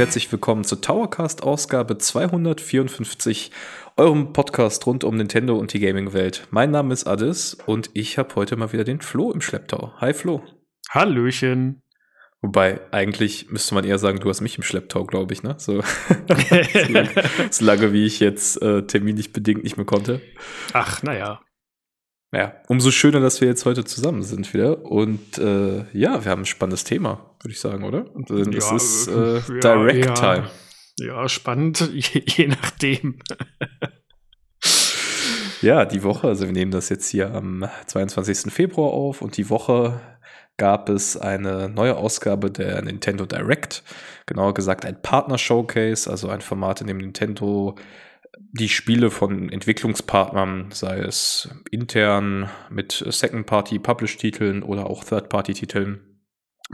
Herzlich willkommen zur Towercast Ausgabe 254, eurem Podcast rund um Nintendo und die Gaming-Welt. Mein Name ist Addis und ich habe heute mal wieder den Flo im Schlepptau. Hi Flo. Hallöchen. Wobei, eigentlich müsste man eher sagen, du hast mich im Schlepptau, glaube ich, ne? So, so, lange, so, lange, wie ich jetzt äh, terminlich bedingt nicht mehr konnte. Ach, naja. Ja, umso schöner, dass wir jetzt heute zusammen sind wieder. Und äh, ja, wir haben ein spannendes Thema, würde ich sagen, oder? Und es ja, ist äh, ja, Direct ja, Time. Ja, spannend, je, je nachdem. ja, die Woche, also wir nehmen das jetzt hier am 22. Februar auf und die Woche gab es eine neue Ausgabe der Nintendo Direct, genauer gesagt ein Partner Showcase, also ein Format, in dem Nintendo die Spiele von Entwicklungspartnern, sei es intern mit Second-Party-Publish-Titeln oder auch Third-Party-Titeln,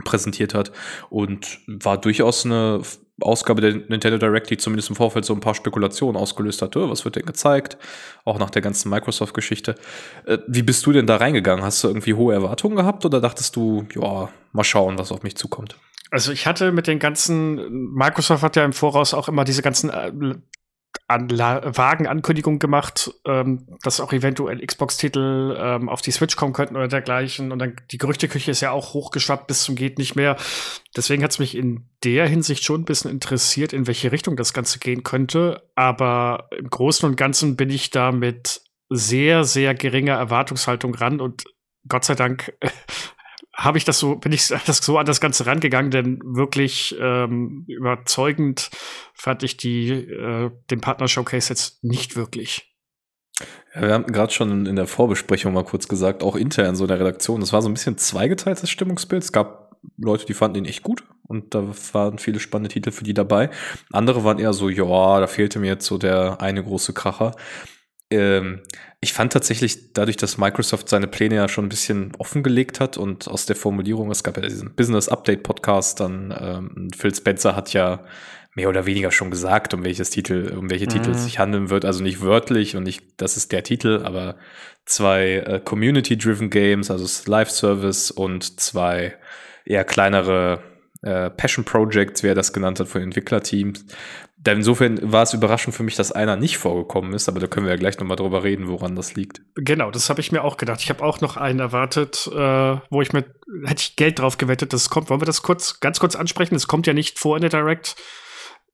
präsentiert hat und war durchaus eine Ausgabe der Nintendo Direct, die zumindest im Vorfeld so ein paar Spekulationen ausgelöst hat. Was wird denn gezeigt? Auch nach der ganzen Microsoft-Geschichte. Äh, wie bist du denn da reingegangen? Hast du irgendwie hohe Erwartungen gehabt oder dachtest du, ja, mal schauen, was auf mich zukommt? Also ich hatte mit den ganzen, Microsoft hat ja im Voraus auch immer diese ganzen äh, an vagen Ankündigungen gemacht, ähm, dass auch eventuell Xbox-Titel ähm, auf die Switch kommen könnten oder dergleichen. Und dann die Gerüchteküche ist ja auch hochgeschwappt bis zum geht nicht mehr. Deswegen hat es mich in der Hinsicht schon ein bisschen interessiert, in welche Richtung das Ganze gehen könnte. Aber im Großen und Ganzen bin ich da mit sehr, sehr geringer Erwartungshaltung ran und Gott sei Dank habe ich das so, bin ich das so an das Ganze rangegangen, denn wirklich ähm, überzeugend fand ich die, äh, den Partner Showcase jetzt nicht wirklich. Ja, wir haben gerade schon in der Vorbesprechung mal kurz gesagt, auch intern so in der Redaktion, das war so ein bisschen zweigeteiltes Stimmungsbild. Es gab Leute, die fanden ihn echt gut und da waren viele spannende Titel für die dabei. Andere waren eher so, ja, da fehlte mir jetzt so der eine große Kracher. Ähm, ich fand tatsächlich, dadurch, dass Microsoft seine Pläne ja schon ein bisschen offengelegt hat und aus der Formulierung, es gab ja diesen Business Update Podcast, dann ähm, Phil Spencer hat ja mehr oder weniger schon gesagt, um welches Titel, um welche mhm. Titel es sich handeln wird. Also nicht wörtlich und nicht, das ist der Titel, aber zwei äh, Community-driven Games, also Live-Service und zwei eher kleinere äh, Passion Projects, wer das genannt hat, von Entwicklerteams. Insofern war es überraschend für mich, dass einer nicht vorgekommen ist, aber da können wir ja gleich nochmal drüber reden, woran das liegt. Genau, das habe ich mir auch gedacht. Ich habe auch noch einen erwartet, äh, wo ich mit, hätte ich Geld drauf gewettet, dass es kommt. Wollen wir das kurz, ganz kurz ansprechen? Es kommt ja nicht vor in der Direct.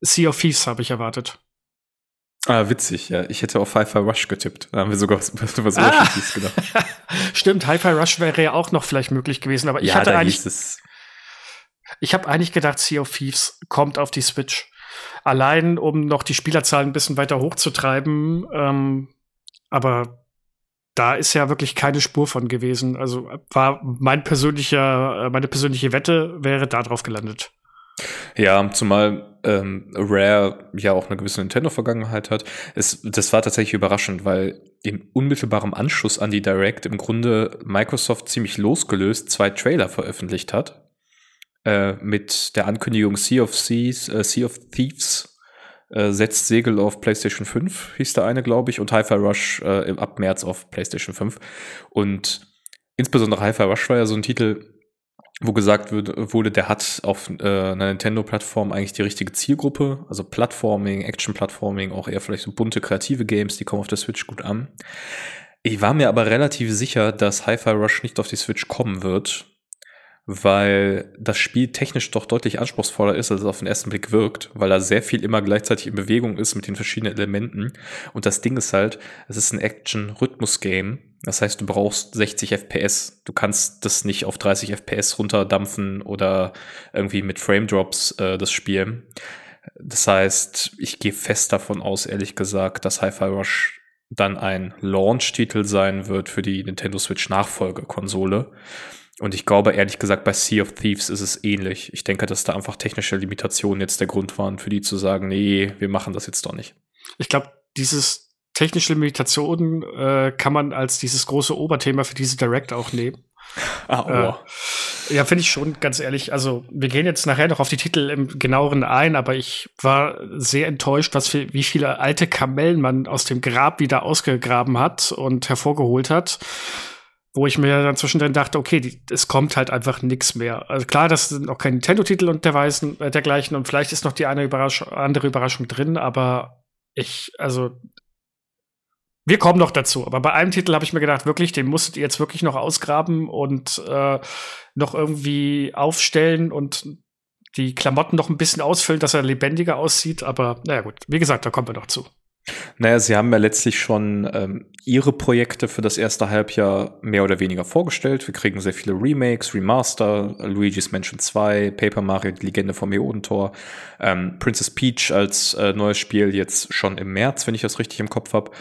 Sea of Thieves habe ich erwartet. Ah, witzig, ja. Ich hätte auf Hi-Fi Rush getippt. Da haben wir sogar was, was ah. gedacht. Stimmt, Hi-Fi Rush wäre ja auch noch vielleicht möglich gewesen, aber ich ja, hatte eigentlich. Ich habe eigentlich gedacht, Sea of Thieves kommt auf die Switch. Allein, um noch die Spielerzahlen ein bisschen weiter hochzutreiben. Ähm, aber da ist ja wirklich keine Spur von gewesen. Also war mein persönlicher, äh, meine persönliche Wette wäre da drauf gelandet. Ja, zumal ähm, Rare ja auch eine gewisse Nintendo-Vergangenheit hat. Es, das war tatsächlich überraschend, weil im unmittelbaren Anschluss an die Direct im Grunde Microsoft ziemlich losgelöst zwei Trailer veröffentlicht hat. Äh, mit der Ankündigung Sea of Seas, äh, Sea of Thieves äh, setzt Segel auf PlayStation 5, hieß der eine, glaube ich, und Hi-Fi Rush äh, ab März auf PlayStation 5. Und insbesondere Hi-Fi Rush war ja so ein Titel, wo gesagt wurde, der hat auf äh, einer Nintendo-Plattform eigentlich die richtige Zielgruppe, also Plattforming, Action-Plattforming, auch eher vielleicht so bunte, kreative Games, die kommen auf der Switch gut an. Ich war mir aber relativ sicher, dass Hi-Fi Rush nicht auf die Switch kommen wird, weil das Spiel technisch doch deutlich anspruchsvoller ist, als es auf den ersten Blick wirkt, weil da sehr viel immer gleichzeitig in Bewegung ist mit den verschiedenen Elementen. Und das Ding ist halt, es ist ein Action-Rhythmus-Game. Das heißt, du brauchst 60 FPS. Du kannst das nicht auf 30 FPS runterdampfen oder irgendwie mit Frame-Drops äh, das spielen. Das heißt, ich gehe fest davon aus, ehrlich gesagt, dass Hi-Fi Rush dann ein Launch-Titel sein wird für die Nintendo Switch Nachfolgekonsole. Und ich glaube, ehrlich gesagt, bei Sea of Thieves ist es ähnlich. Ich denke, dass da einfach technische Limitationen jetzt der Grund waren, für die zu sagen, nee, wir machen das jetzt doch nicht. Ich glaube, dieses technische Limitationen äh, kann man als dieses große Oberthema für diese Direct auch nehmen. Ah, oh. äh, ja, finde ich schon, ganz ehrlich. Also, wir gehen jetzt nachher noch auf die Titel im genaueren ein, aber ich war sehr enttäuscht, was für, wie viele alte Kamellen man aus dem Grab wieder ausgegraben hat und hervorgeholt hat. Wo ich mir dann zwischendrin dachte, okay, die, es kommt halt einfach nichts mehr. Also klar, das sind auch kein Nintendo-Titel und derweisen, äh, dergleichen und vielleicht ist noch die eine Überraschung, andere Überraschung drin, aber ich, also wir kommen noch dazu. Aber bei einem Titel habe ich mir gedacht, wirklich, den musstet ihr jetzt wirklich noch ausgraben und äh, noch irgendwie aufstellen und die Klamotten noch ein bisschen ausfüllen, dass er lebendiger aussieht. Aber naja gut, wie gesagt, da kommen wir noch zu. Naja, sie haben ja letztlich schon ähm, ihre Projekte für das erste Halbjahr mehr oder weniger vorgestellt. Wir kriegen sehr viele Remakes, Remaster, Luigi's Mansion 2, Paper Mario, die Legende vom Eodentor, ähm, Princess Peach als äh, neues Spiel jetzt schon im März, wenn ich das richtig im Kopf habe.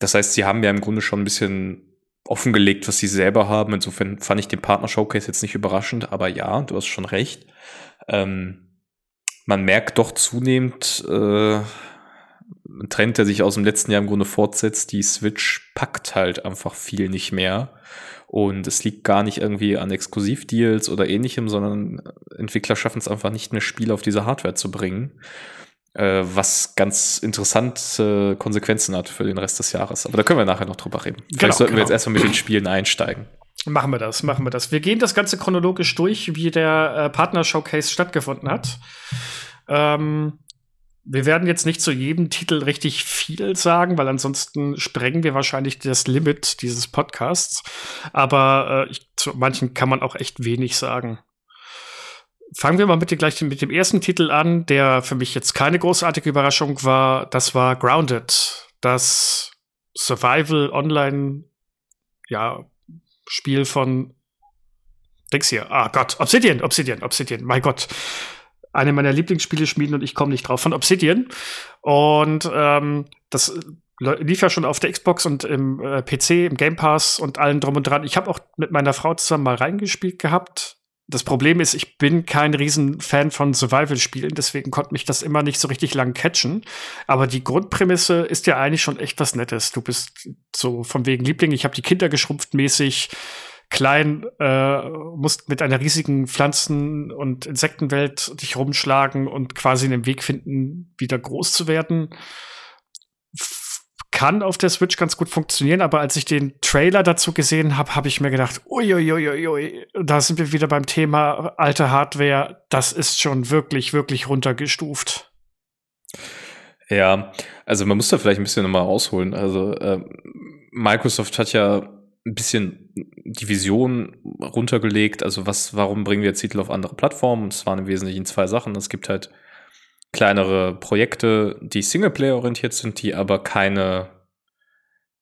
Das heißt, sie haben ja im Grunde schon ein bisschen offengelegt, was sie selber haben. Insofern fand ich den Partner Showcase jetzt nicht überraschend, aber ja, du hast schon recht. Ähm, man merkt doch zunehmend, äh, ein Trend, der sich aus dem letzten Jahr im Grunde fortsetzt, die Switch packt halt einfach viel nicht mehr. Und es liegt gar nicht irgendwie an Exklusivdeals oder ähnlichem, sondern Entwickler schaffen es einfach nicht mehr, Spiele auf diese Hardware zu bringen. Äh, was ganz interessante Konsequenzen hat für den Rest des Jahres. Aber da können wir nachher noch drüber reden. Vielleicht genau, sollten genau. wir jetzt erstmal mit den Spielen einsteigen. Machen wir das, machen wir das. Wir gehen das Ganze chronologisch durch, wie der äh, Partner-Showcase stattgefunden hat. Ähm, wir werden jetzt nicht zu jedem Titel richtig viel sagen, weil ansonsten sprengen wir wahrscheinlich das Limit dieses Podcasts. Aber äh, ich, zu manchen kann man auch echt wenig sagen. Fangen wir mal mit, gleich mit dem ersten Titel an, der für mich jetzt keine großartige Überraschung war. Das war Grounded, das Survival Online, ja, Spiel von Dings. Ah Gott, Obsidian, Obsidian, Obsidian, mein Gott eine meiner Lieblingsspiele schmieden und ich komme nicht drauf, von Obsidian. Und ähm, das lief ja schon auf der Xbox und im äh, PC, im Game Pass und allen drum und dran. Ich habe auch mit meiner Frau zusammen mal reingespielt gehabt. Das Problem ist, ich bin kein Riesenfan von Survival-Spielen, deswegen konnte mich das immer nicht so richtig lang catchen. Aber die Grundprämisse ist ja eigentlich schon echt was Nettes. Du bist so von wegen Liebling, ich habe die Kinder geschrumpft mäßig klein, äh, musst mit einer riesigen Pflanzen- und Insektenwelt dich rumschlagen und quasi einen Weg finden, wieder groß zu werden. kann auf der Switch ganz gut funktionieren, aber als ich den Trailer dazu gesehen habe, habe ich mir gedacht, uiuiuiui, da sind wir wieder beim Thema alte Hardware. Das ist schon wirklich, wirklich runtergestuft. Ja, also man muss da vielleicht ein bisschen nochmal ausholen. Also äh, Microsoft hat ja ein bisschen die Vision runtergelegt. Also was, warum bringen wir Titel auf andere Plattformen? Es waren im Wesentlichen zwei Sachen. Es gibt halt kleinere Projekte, die Singleplayer-orientiert sind, die aber keine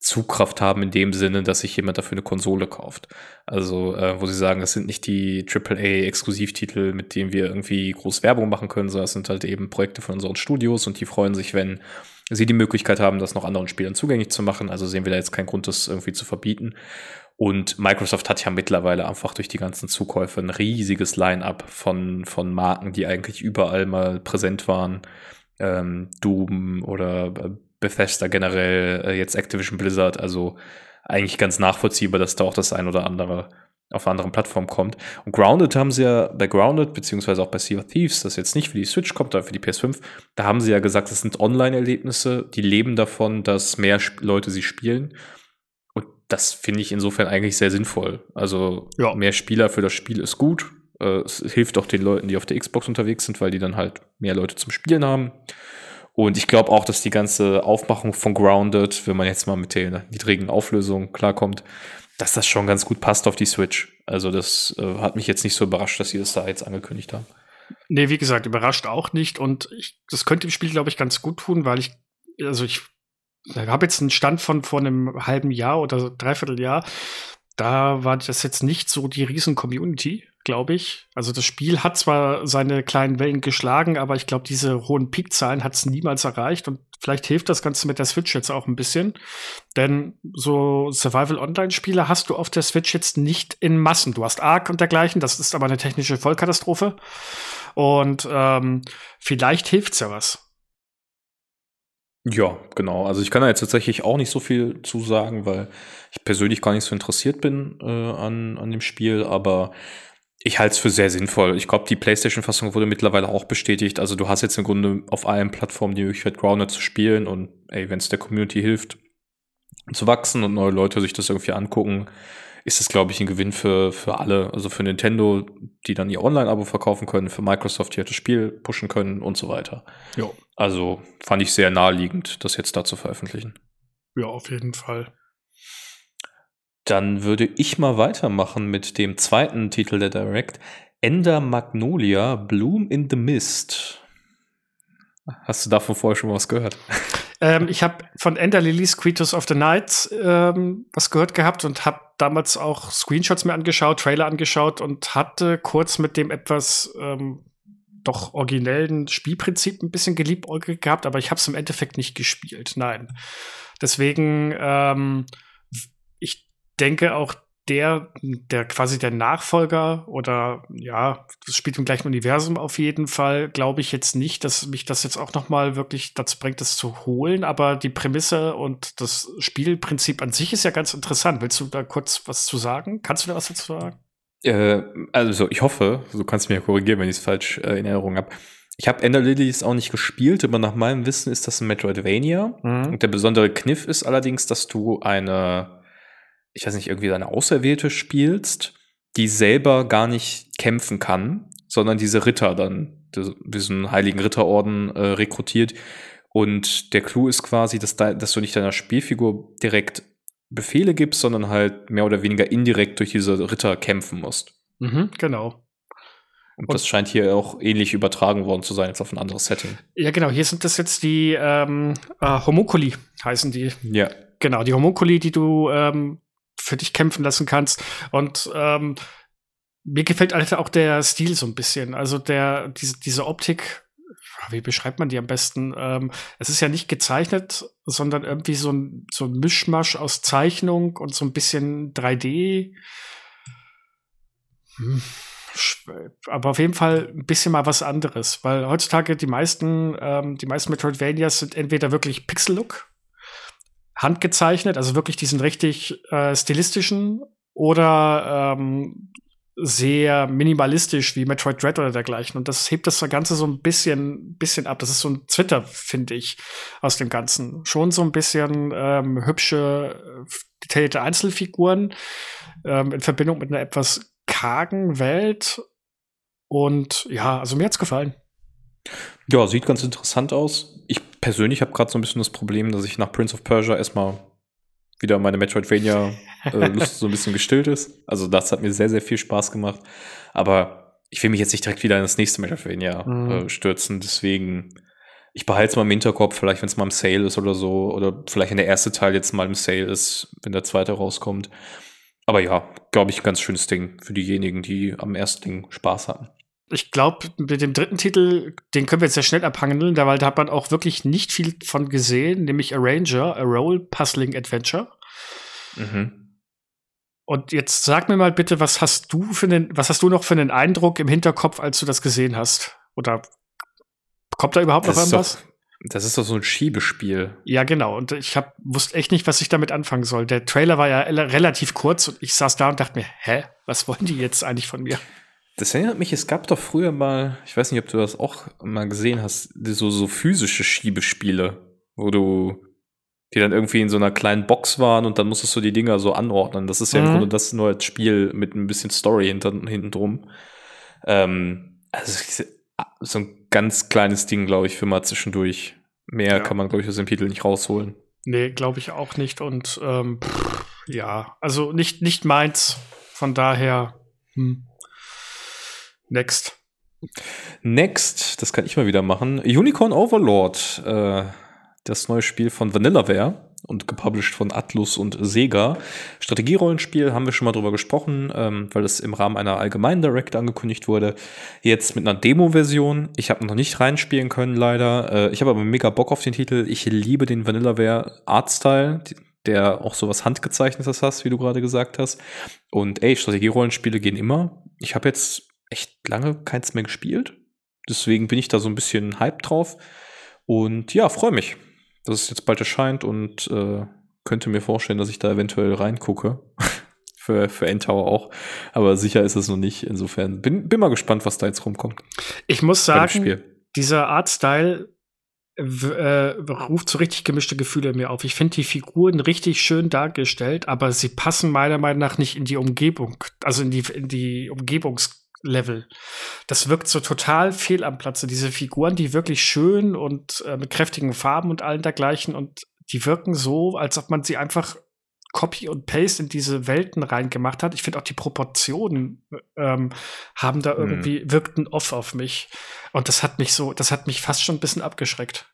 Zugkraft haben in dem Sinne, dass sich jemand dafür eine Konsole kauft. Also, äh, wo sie sagen, es sind nicht die AAA-Exklusivtitel, mit denen wir irgendwie groß Werbung machen können, sondern es sind halt eben Projekte von unseren Studios und die freuen sich, wenn sie die Möglichkeit haben, das noch anderen Spielern zugänglich zu machen. Also sehen wir da jetzt keinen Grund, das irgendwie zu verbieten. Und Microsoft hat ja mittlerweile einfach durch die ganzen Zukäufe ein riesiges Line-up von, von Marken, die eigentlich überall mal präsent waren. Ähm, Doom oder Bethesda generell, äh, jetzt Activision Blizzard. Also eigentlich ganz nachvollziehbar, dass da auch das ein oder andere auf anderen Plattformen kommt. Und Grounded haben sie ja bei Grounded, beziehungsweise auch bei Sea of Thieves, das jetzt nicht für die Switch kommt, aber für die PS5, da haben sie ja gesagt, das sind Online-Erlebnisse, die leben davon, dass mehr Leute sie spielen. Und das finde ich insofern eigentlich sehr sinnvoll. Also ja. mehr Spieler für das Spiel ist gut. Äh, es hilft auch den Leuten, die auf der Xbox unterwegs sind, weil die dann halt mehr Leute zum Spielen haben. Und ich glaube auch, dass die ganze Aufmachung von Grounded, wenn man jetzt mal mit der niedrigen Auflösung klarkommt, dass das schon ganz gut passt auf die Switch. Also das äh, hat mich jetzt nicht so überrascht, dass sie das da jetzt angekündigt haben. Nee, wie gesagt, überrascht auch nicht. Und ich, das könnte dem Spiel, glaube ich, ganz gut tun, weil ich, also ich habe jetzt einen Stand von vor einem halben Jahr oder dreiviertel Jahr. Da war das jetzt nicht so die riesen Community glaube ich. Also das Spiel hat zwar seine kleinen Wellen geschlagen, aber ich glaube, diese hohen Peakzahlen hat es niemals erreicht. Und vielleicht hilft das Ganze mit der Switch jetzt auch ein bisschen. Denn so Survival-Online-Spiele hast du auf der Switch jetzt nicht in Massen. Du hast Ark und dergleichen, das ist aber eine technische Vollkatastrophe. Und ähm, vielleicht hilft's ja was. Ja, genau. Also ich kann da jetzt tatsächlich auch nicht so viel zu sagen, weil ich persönlich gar nicht so interessiert bin äh, an, an dem Spiel, aber ich halte es für sehr sinnvoll. Ich glaube, die PlayStation-Fassung wurde mittlerweile auch bestätigt. Also du hast jetzt im Grunde auf allen Plattformen die Möglichkeit, Grounded zu spielen und ey, wenn es der Community hilft, zu wachsen und neue Leute sich das irgendwie angucken, ist es, glaube ich, ein Gewinn für, für alle. Also für Nintendo, die dann ihr Online-Abo verkaufen können, für Microsoft, die halt das Spiel pushen können und so weiter. Jo. Also fand ich sehr naheliegend, das jetzt da zu veröffentlichen. Ja, auf jeden Fall. Dann würde ich mal weitermachen mit dem zweiten Titel der Direct. Ender Magnolia Bloom in the Mist. Hast du davon vorher schon mal was gehört? Ähm, ich habe von Ender Lilies Creatures of the Night ähm, was gehört gehabt und habe damals auch Screenshots mir angeschaut, Trailer angeschaut und hatte kurz mit dem etwas ähm, doch originellen Spielprinzip ein bisschen geliebäugelt gehabt, aber ich habe es im Endeffekt nicht gespielt. Nein. Deswegen, ähm, denke auch, der, der quasi der Nachfolger oder ja, das spielt im gleichen Universum auf jeden Fall, glaube ich jetzt nicht, dass mich das jetzt auch noch mal wirklich dazu bringt, das zu holen. Aber die Prämisse und das Spielprinzip an sich ist ja ganz interessant. Willst du da kurz was zu sagen? Kannst du da was dazu sagen? Äh, also ich hoffe, du kannst ja korrigieren, wenn ich es falsch äh, in Erinnerung habe. Ich habe Ender Lilies auch nicht gespielt, aber nach meinem Wissen ist das ein Metroidvania. Mhm. Und der besondere Kniff ist allerdings, dass du eine ich weiß nicht, irgendwie eine Auserwählte spielst, die selber gar nicht kämpfen kann, sondern diese Ritter dann, diesen heiligen Ritterorden äh, rekrutiert. Und der Clou ist quasi, dass, da, dass du nicht deiner Spielfigur direkt Befehle gibst, sondern halt mehr oder weniger indirekt durch diese Ritter kämpfen musst. Mhm, genau. Und, das scheint hier auch ähnlich übertragen worden zu sein, jetzt auf ein anderes Setting. Ja, genau. Hier sind das jetzt die ähm, äh, Homokuli, heißen die. Ja. Genau, die Homokuli, die du ähm, für dich kämpfen lassen kannst. Und ähm, mir gefällt halt auch der Stil so ein bisschen. Also der, diese, diese Optik, wie beschreibt man die am besten? Ähm, es ist ja nicht gezeichnet, sondern irgendwie so ein, so ein Mischmasch aus Zeichnung und so ein bisschen 3D. Hm. Aber auf jeden Fall ein bisschen mal was anderes, weil heutzutage die meisten, ähm, die meisten Metroidvanias sind entweder wirklich Pixel-Look, handgezeichnet, also wirklich diesen richtig äh, stilistischen oder ähm, sehr minimalistisch wie Metroid Dread oder dergleichen. Und das hebt das Ganze so ein bisschen, bisschen ab. Das ist so ein Twitter, finde ich, aus dem Ganzen. Schon so ein bisschen ähm, hübsche, detaillierte Einzelfiguren ähm, in Verbindung mit einer etwas kargen Welt. Und ja, also mir hat's gefallen. Ja, sieht ganz interessant aus. Ich persönlich habe gerade so ein bisschen das Problem, dass ich nach Prince of Persia erstmal wieder meine Metroidvania-Lust äh, so ein bisschen gestillt ist. Also das hat mir sehr, sehr viel Spaß gemacht. Aber ich will mich jetzt nicht direkt wieder in das nächste Metroidvania mhm. äh, stürzen. Deswegen, ich behalte es mal im Hinterkopf, vielleicht wenn es mal im Sale ist oder so. Oder vielleicht wenn der erste Teil jetzt mal im Sale ist, wenn der zweite rauskommt. Aber ja, glaube ich, ganz schönes Ding für diejenigen, die am ersten Ding Spaß hatten ich glaube, mit dem dritten Titel, den können wir jetzt sehr schnell abhandeln, da, weil da hat man auch wirklich nicht viel von gesehen, nämlich Arranger, a Role Puzzling Adventure. Mhm. Und jetzt sag mir mal bitte, was hast du für einen, was hast du noch für einen Eindruck im Hinterkopf, als du das gesehen hast? Oder kommt da überhaupt das noch irgendwas? Doch, das ist doch so ein Schiebespiel. Ja, genau. Und ich hab, wusste echt nicht, was ich damit anfangen soll. Der Trailer war ja relativ kurz und ich saß da und dachte mir, hä, was wollen die jetzt eigentlich von mir? Das erinnert mich, es gab doch früher mal, ich weiß nicht, ob du das auch mal gesehen hast, so, so physische Schiebespiele, wo du die dann irgendwie in so einer kleinen Box waren und dann musstest du die Dinger so anordnen. Das ist ja mhm. im Grunde das nur als Spiel mit ein bisschen Story hinter, hinten drum. Ähm, also so ein ganz kleines Ding, glaube ich, für mal zwischendurch. Mehr ja. kann man, glaube ich, aus dem Titel nicht rausholen. Nee, glaube ich auch nicht. Und ähm, pff, ja, also nicht, nicht meins. Von daher. Hm. Next. Next, das kann ich mal wieder machen. Unicorn Overlord, äh, das neue Spiel von Vanillaware und gepublished von Atlus und Sega. Strategierollenspiel haben wir schon mal drüber gesprochen, ähm, weil es im Rahmen einer allgemeinen Direct angekündigt wurde. Jetzt mit einer Demo-Version. Ich habe noch nicht reinspielen können, leider. Äh, ich habe aber mega Bock auf den Titel. Ich liebe den Vanillaware Artstyle, der auch sowas handgezeichnetes hast, wie du gerade gesagt hast. Und ey, Strategierollenspiele gehen immer. Ich habe jetzt echt lange keins mehr gespielt. Deswegen bin ich da so ein bisschen hype drauf. Und ja, freue mich, dass es jetzt bald erscheint und äh, könnte mir vorstellen, dass ich da eventuell reingucke. für, für Endtower auch. Aber sicher ist es noch nicht. Insofern bin, bin mal gespannt, was da jetzt rumkommt. Ich muss sagen, dieser Artstyle äh, ruft so richtig gemischte Gefühle in mir auf. Ich finde die Figuren richtig schön dargestellt, aber sie passen meiner Meinung nach nicht in die Umgebung, also in die, in die Umgebungslevel. Das wirkt so total fehl am Platze. Diese Figuren, die wirklich schön und äh, mit kräftigen Farben und allen dergleichen und die wirken so, als ob man sie einfach Copy und Paste in diese Welten reingemacht hat. Ich finde auch die Proportionen ähm, haben da hm. irgendwie, hm. wirkten off auf mich. Und das hat mich so, das hat mich fast schon ein bisschen abgeschreckt.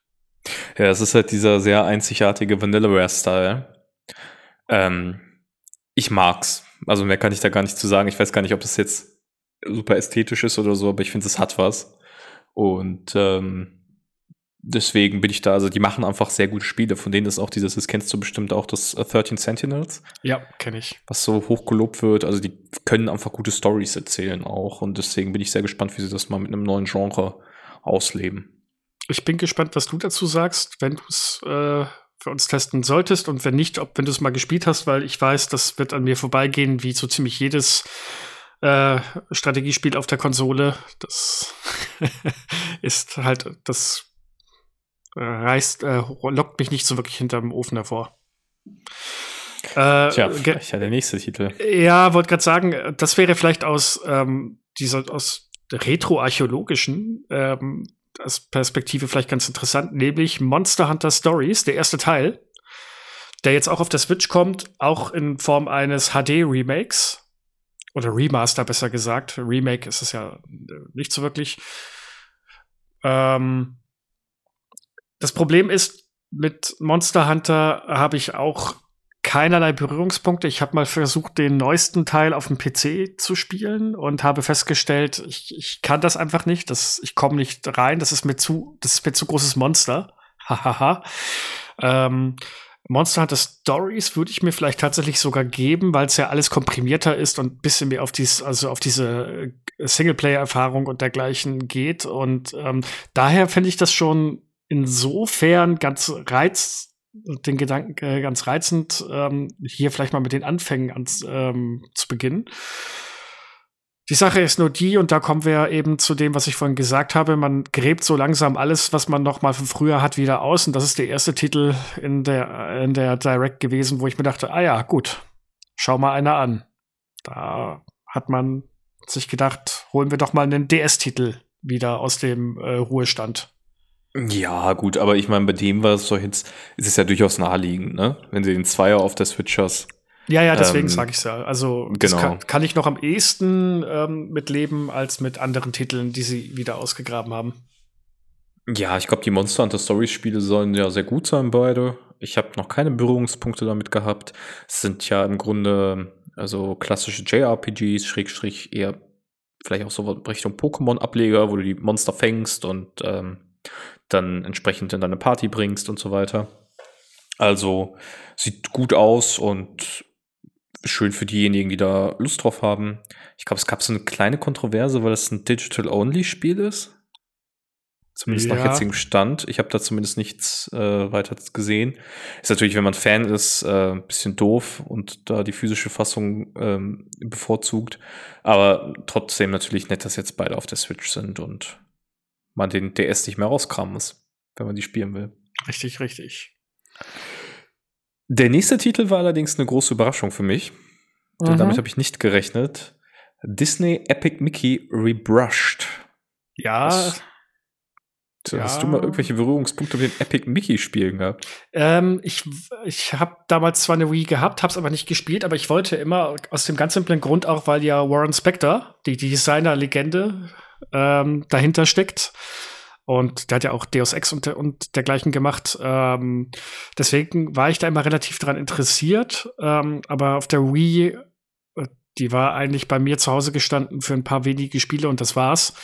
Ja, es ist halt dieser sehr einzigartige Vanillaware-Style. Ähm, ich mag's. Also mehr kann ich da gar nicht zu sagen. Ich weiß gar nicht, ob das jetzt super ästhetisch ist oder so, aber ich finde, es hat was. Und ähm, deswegen bin ich da, also die machen einfach sehr gute Spiele, von denen ist auch dieses, das kennst du bestimmt auch, das 13 äh, Sentinels. Ja, kenne ich. Was so hochgelobt wird, also die können einfach gute Stories erzählen auch und deswegen bin ich sehr gespannt, wie sie das mal mit einem neuen Genre ausleben. Ich bin gespannt, was du dazu sagst, wenn du es äh, für uns testen solltest und wenn nicht, ob wenn du es mal gespielt hast, weil ich weiß, das wird an mir vorbeigehen, wie so ziemlich jedes äh, Strategiespiel auf der Konsole. Das ist halt das äh, reißt, äh, lockt mich nicht so wirklich hinterm Ofen hervor. Äh, Tja, vielleicht ja der nächste Titel. Ja, wollte gerade sagen, das wäre vielleicht aus ähm, dieser aus retro-archäologischen ähm, Perspektive vielleicht ganz interessant, nämlich Monster Hunter Stories, der erste Teil, der jetzt auch auf der Switch kommt, auch in Form eines HD-Remakes oder Remaster besser gesagt. Remake ist es ja nicht so wirklich. Ähm, das Problem ist, mit Monster Hunter habe ich auch keinerlei Berührungspunkte. Ich habe mal versucht, den neuesten Teil auf dem PC zu spielen und habe festgestellt, ich, ich kann das einfach nicht. Das, ich komme nicht rein. Das ist mir zu, das ist mir zu großes Monster. Hahaha. ähm, Monster Hunter Stories würde ich mir vielleicht tatsächlich sogar geben, weil es ja alles komprimierter ist und ein bisschen mehr auf dies, also auf diese äh, Singleplayer-Erfahrung und dergleichen geht. Und ähm, daher finde ich das schon insofern ganz reiz den Gedanken äh, ganz reizend, ähm, hier vielleicht mal mit den Anfängen ans, ähm, zu beginnen. Die Sache ist nur die, und da kommen wir eben zu dem, was ich vorhin gesagt habe, man gräbt so langsam alles, was man noch mal von früher hat, wieder aus. Und das ist der erste Titel in der, in der Direct gewesen, wo ich mir dachte, ah ja, gut, schau mal einer an. Da hat man sich gedacht, holen wir doch mal einen DS-Titel wieder aus dem äh, Ruhestand. Ja, gut, aber ich meine, bei dem war es doch jetzt, ist es ja durchaus naheliegend, ne? Wenn sie den Zweier auf der Switch hast. Ja, ja, deswegen ähm, sage ich ja. Also genau. kann, kann, ich noch am ehesten ähm, mitleben als mit anderen Titeln, die sie wieder ausgegraben haben. Ja, ich glaube, die Monster Hunter Stories Spiele sollen ja sehr gut sein, beide. Ich habe noch keine Berührungspunkte damit gehabt. Es sind ja im Grunde also klassische JRPGs, Schrägstrich eher vielleicht auch so Richtung Pokémon-Ableger, wo du die Monster fängst und ähm, dann entsprechend in deine Party bringst und so weiter. Also sieht gut aus und schön für diejenigen, die da Lust drauf haben. Ich glaube, es gab so eine kleine Kontroverse, weil es ein Digital-Only-Spiel ist. Zumindest ja. nach jetzigem Stand. Ich habe da zumindest nichts äh, weiter gesehen. Ist natürlich, wenn man Fan ist, äh, ein bisschen doof und da die physische Fassung ähm, bevorzugt. Aber trotzdem natürlich nett, dass jetzt beide auf der Switch sind und man den DS nicht mehr rauskramen muss, wenn man die spielen will. Richtig, richtig. Der nächste Titel war allerdings eine große Überraschung für mich. Mhm. Damit habe ich nicht gerechnet. Disney Epic Mickey Rebrushed. Ja. Was, ja. Hast du mal irgendwelche Berührungspunkte mit den Epic Mickey Spielen gehabt? Ähm, ich ich habe damals zwar eine Wii gehabt, habe es aber nicht gespielt, aber ich wollte immer aus dem ganz simplen Grund auch, weil ja Warren Spector, die, die Designer-Legende, ähm, dahinter steckt. Und der hat ja auch Deus Ex und, und dergleichen gemacht. Ähm, deswegen war ich da immer relativ dran interessiert. Ähm, aber auf der Wii, äh, die war eigentlich bei mir zu Hause gestanden für ein paar wenige Spiele und das war's.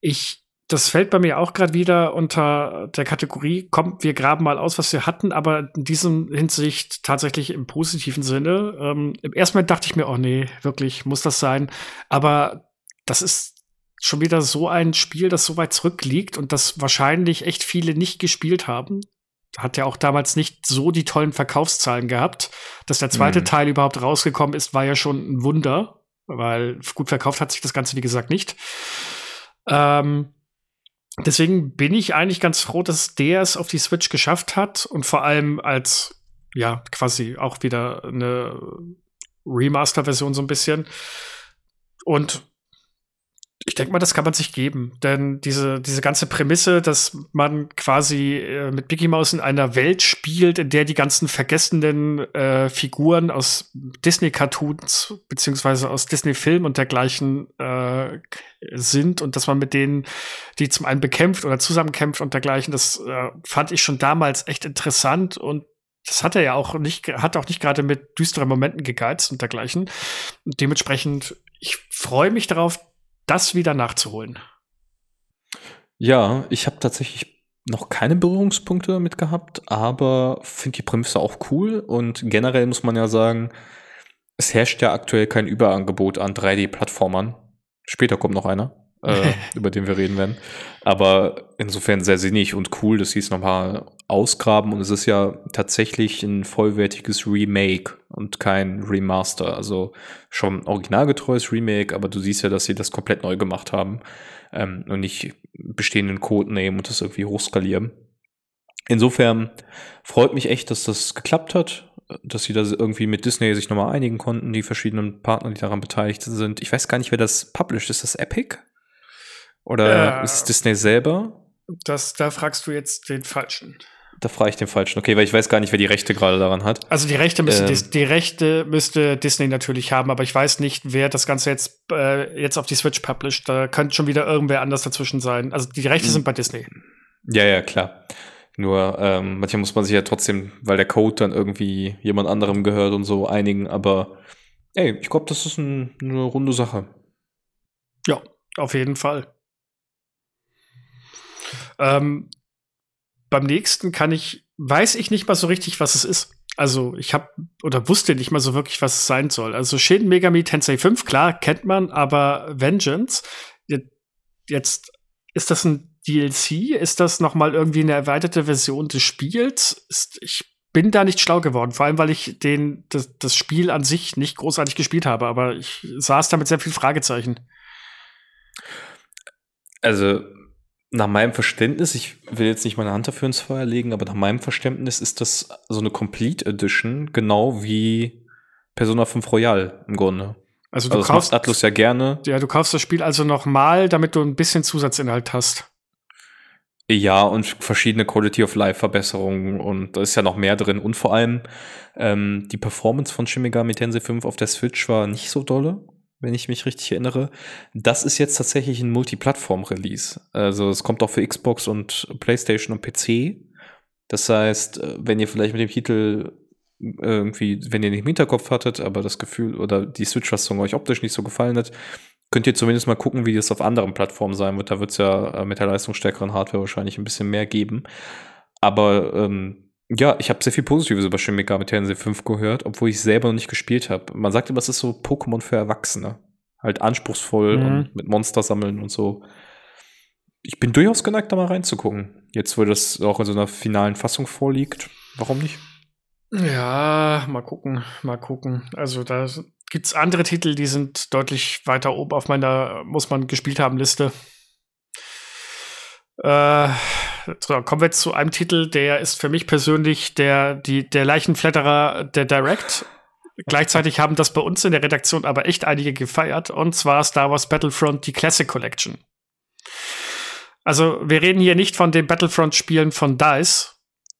Ich, das fällt bei mir auch gerade wieder unter der Kategorie, kommt, wir graben mal aus, was wir hatten, aber in diesem Hinsicht tatsächlich im positiven Sinne. Ähm, Im ersten Moment dachte ich mir, oh nee, wirklich, muss das sein. Aber das ist schon wieder so ein Spiel, das so weit zurückliegt und das wahrscheinlich echt viele nicht gespielt haben. Hat ja auch damals nicht so die tollen Verkaufszahlen gehabt. Dass der zweite mhm. Teil überhaupt rausgekommen ist, war ja schon ein Wunder, weil gut verkauft hat sich das Ganze, wie gesagt, nicht. Ähm, deswegen bin ich eigentlich ganz froh, dass der es auf die Switch geschafft hat und vor allem als, ja, quasi auch wieder eine Remaster-Version so ein bisschen. Und ich denke mal, das kann man sich geben. Denn diese, diese ganze Prämisse, dass man quasi äh, mit Mickey Mouse in einer Welt spielt, in der die ganzen vergessenen äh, Figuren aus Disney-Cartoons beziehungsweise aus Disney-Filmen und dergleichen äh, sind und dass man mit denen, die zum einen bekämpft oder zusammenkämpft und dergleichen, das äh, fand ich schon damals echt interessant und das hat er ja auch nicht, hat auch nicht gerade mit düsteren Momenten gegeizt und dergleichen. Und dementsprechend, ich freue mich darauf, das wieder nachzuholen. Ja, ich habe tatsächlich noch keine Berührungspunkte damit gehabt, aber finde die Prämisse auch cool und generell muss man ja sagen, es herrscht ja aktuell kein Überangebot an 3D-Plattformern. Später kommt noch einer, äh, über den wir reden werden. Aber insofern sehr sinnig und cool, dass sie es nochmal ausgraben und es ist ja tatsächlich ein vollwertiges Remake und kein Remaster. Also schon originalgetreues Remake, aber du siehst ja, dass sie das komplett neu gemacht haben ähm, und nicht bestehenden Code nehmen und das irgendwie hochskalieren. Insofern freut mich echt, dass das geklappt hat, dass sie da irgendwie mit Disney sich nochmal einigen konnten, die verschiedenen Partner, die daran beteiligt sind. Ich weiß gar nicht, wer das published. Ist das Epic? Oder äh, ist es Disney selber? Das, da fragst du jetzt den Falschen. Da frage ich den falschen. Okay, weil ich weiß gar nicht, wer die Rechte gerade daran hat. Also die Rechte müsste, ähm. die Rechte müsste Disney natürlich haben, aber ich weiß nicht, wer das Ganze jetzt, äh, jetzt auf die Switch published. Da könnte schon wieder irgendwer anders dazwischen sein. Also die Rechte hm. sind bei Disney. Ja, ja, klar. Nur ähm, manchmal muss man sich ja trotzdem, weil der Code dann irgendwie jemand anderem gehört und so einigen. Aber ey, ich glaube, das ist ein, eine runde Sache. Ja, auf jeden Fall. Ähm, beim nächsten kann ich, weiß ich nicht mal so richtig, was es ist. Also ich habe oder wusste nicht mal so wirklich, was es sein soll. Also Shin Megami Tensei 5, klar, kennt man, aber Vengeance, jetzt ist das ein DLC? Ist das noch mal irgendwie eine erweiterte Version des Spiels? Ist, ich bin da nicht schlau geworden, vor allem weil ich den das, das Spiel an sich nicht großartig gespielt habe, aber ich saß da mit sehr viel Fragezeichen. Also nach meinem Verständnis, ich will jetzt nicht meine Hand dafür ins Feuer legen, aber nach meinem Verständnis ist das so eine Complete Edition, genau wie Persona 5 Royal im Grunde. Also du also kaufst Atlus ja gerne. Ja, du kaufst das Spiel also nochmal, damit du ein bisschen Zusatzinhalt hast. Ja, und verschiedene Quality of Life Verbesserungen und da ist ja noch mehr drin. Und vor allem ähm, die Performance von Shin Megami Tensei 5 auf der Switch war nicht so dolle wenn ich mich richtig erinnere. Das ist jetzt tatsächlich ein Multiplattform-Release. Also es kommt auch für Xbox und PlayStation und PC. Das heißt, äh, wenn ihr vielleicht mit dem Titel irgendwie, wenn ihr nicht im Hinterkopf hattet, aber das Gefühl oder die Switch-Fassung euch optisch nicht so gefallen hat, könnt ihr zumindest mal gucken, wie das auf anderen Plattformen sein wird. Da wird es ja äh, mit der leistungsstärkeren Hardware wahrscheinlich ein bisschen mehr geben. Aber ähm, ja, ich habe sehr viel Positives über Shin Megami Tensei 5 gehört, obwohl ich selber noch nicht gespielt habe. Man sagt immer, es ist so Pokémon für Erwachsene. Halt anspruchsvoll mhm. und mit Monster sammeln und so. Ich bin durchaus geneigt, da mal reinzugucken. Jetzt, wo das auch in so einer finalen Fassung vorliegt. Warum nicht? Ja, mal gucken, mal gucken. Also da gibt's andere Titel, die sind deutlich weiter oben auf meiner muss man gespielt haben Liste. Äh, so, kommen wir jetzt zu einem Titel, der ist für mich persönlich der, die, der Leichenflatterer der Direct. Gleichzeitig haben das bei uns in der Redaktion aber echt einige gefeiert, und zwar Star Wars Battlefront, die Classic Collection. Also, wir reden hier nicht von den Battlefront-Spielen von DICE,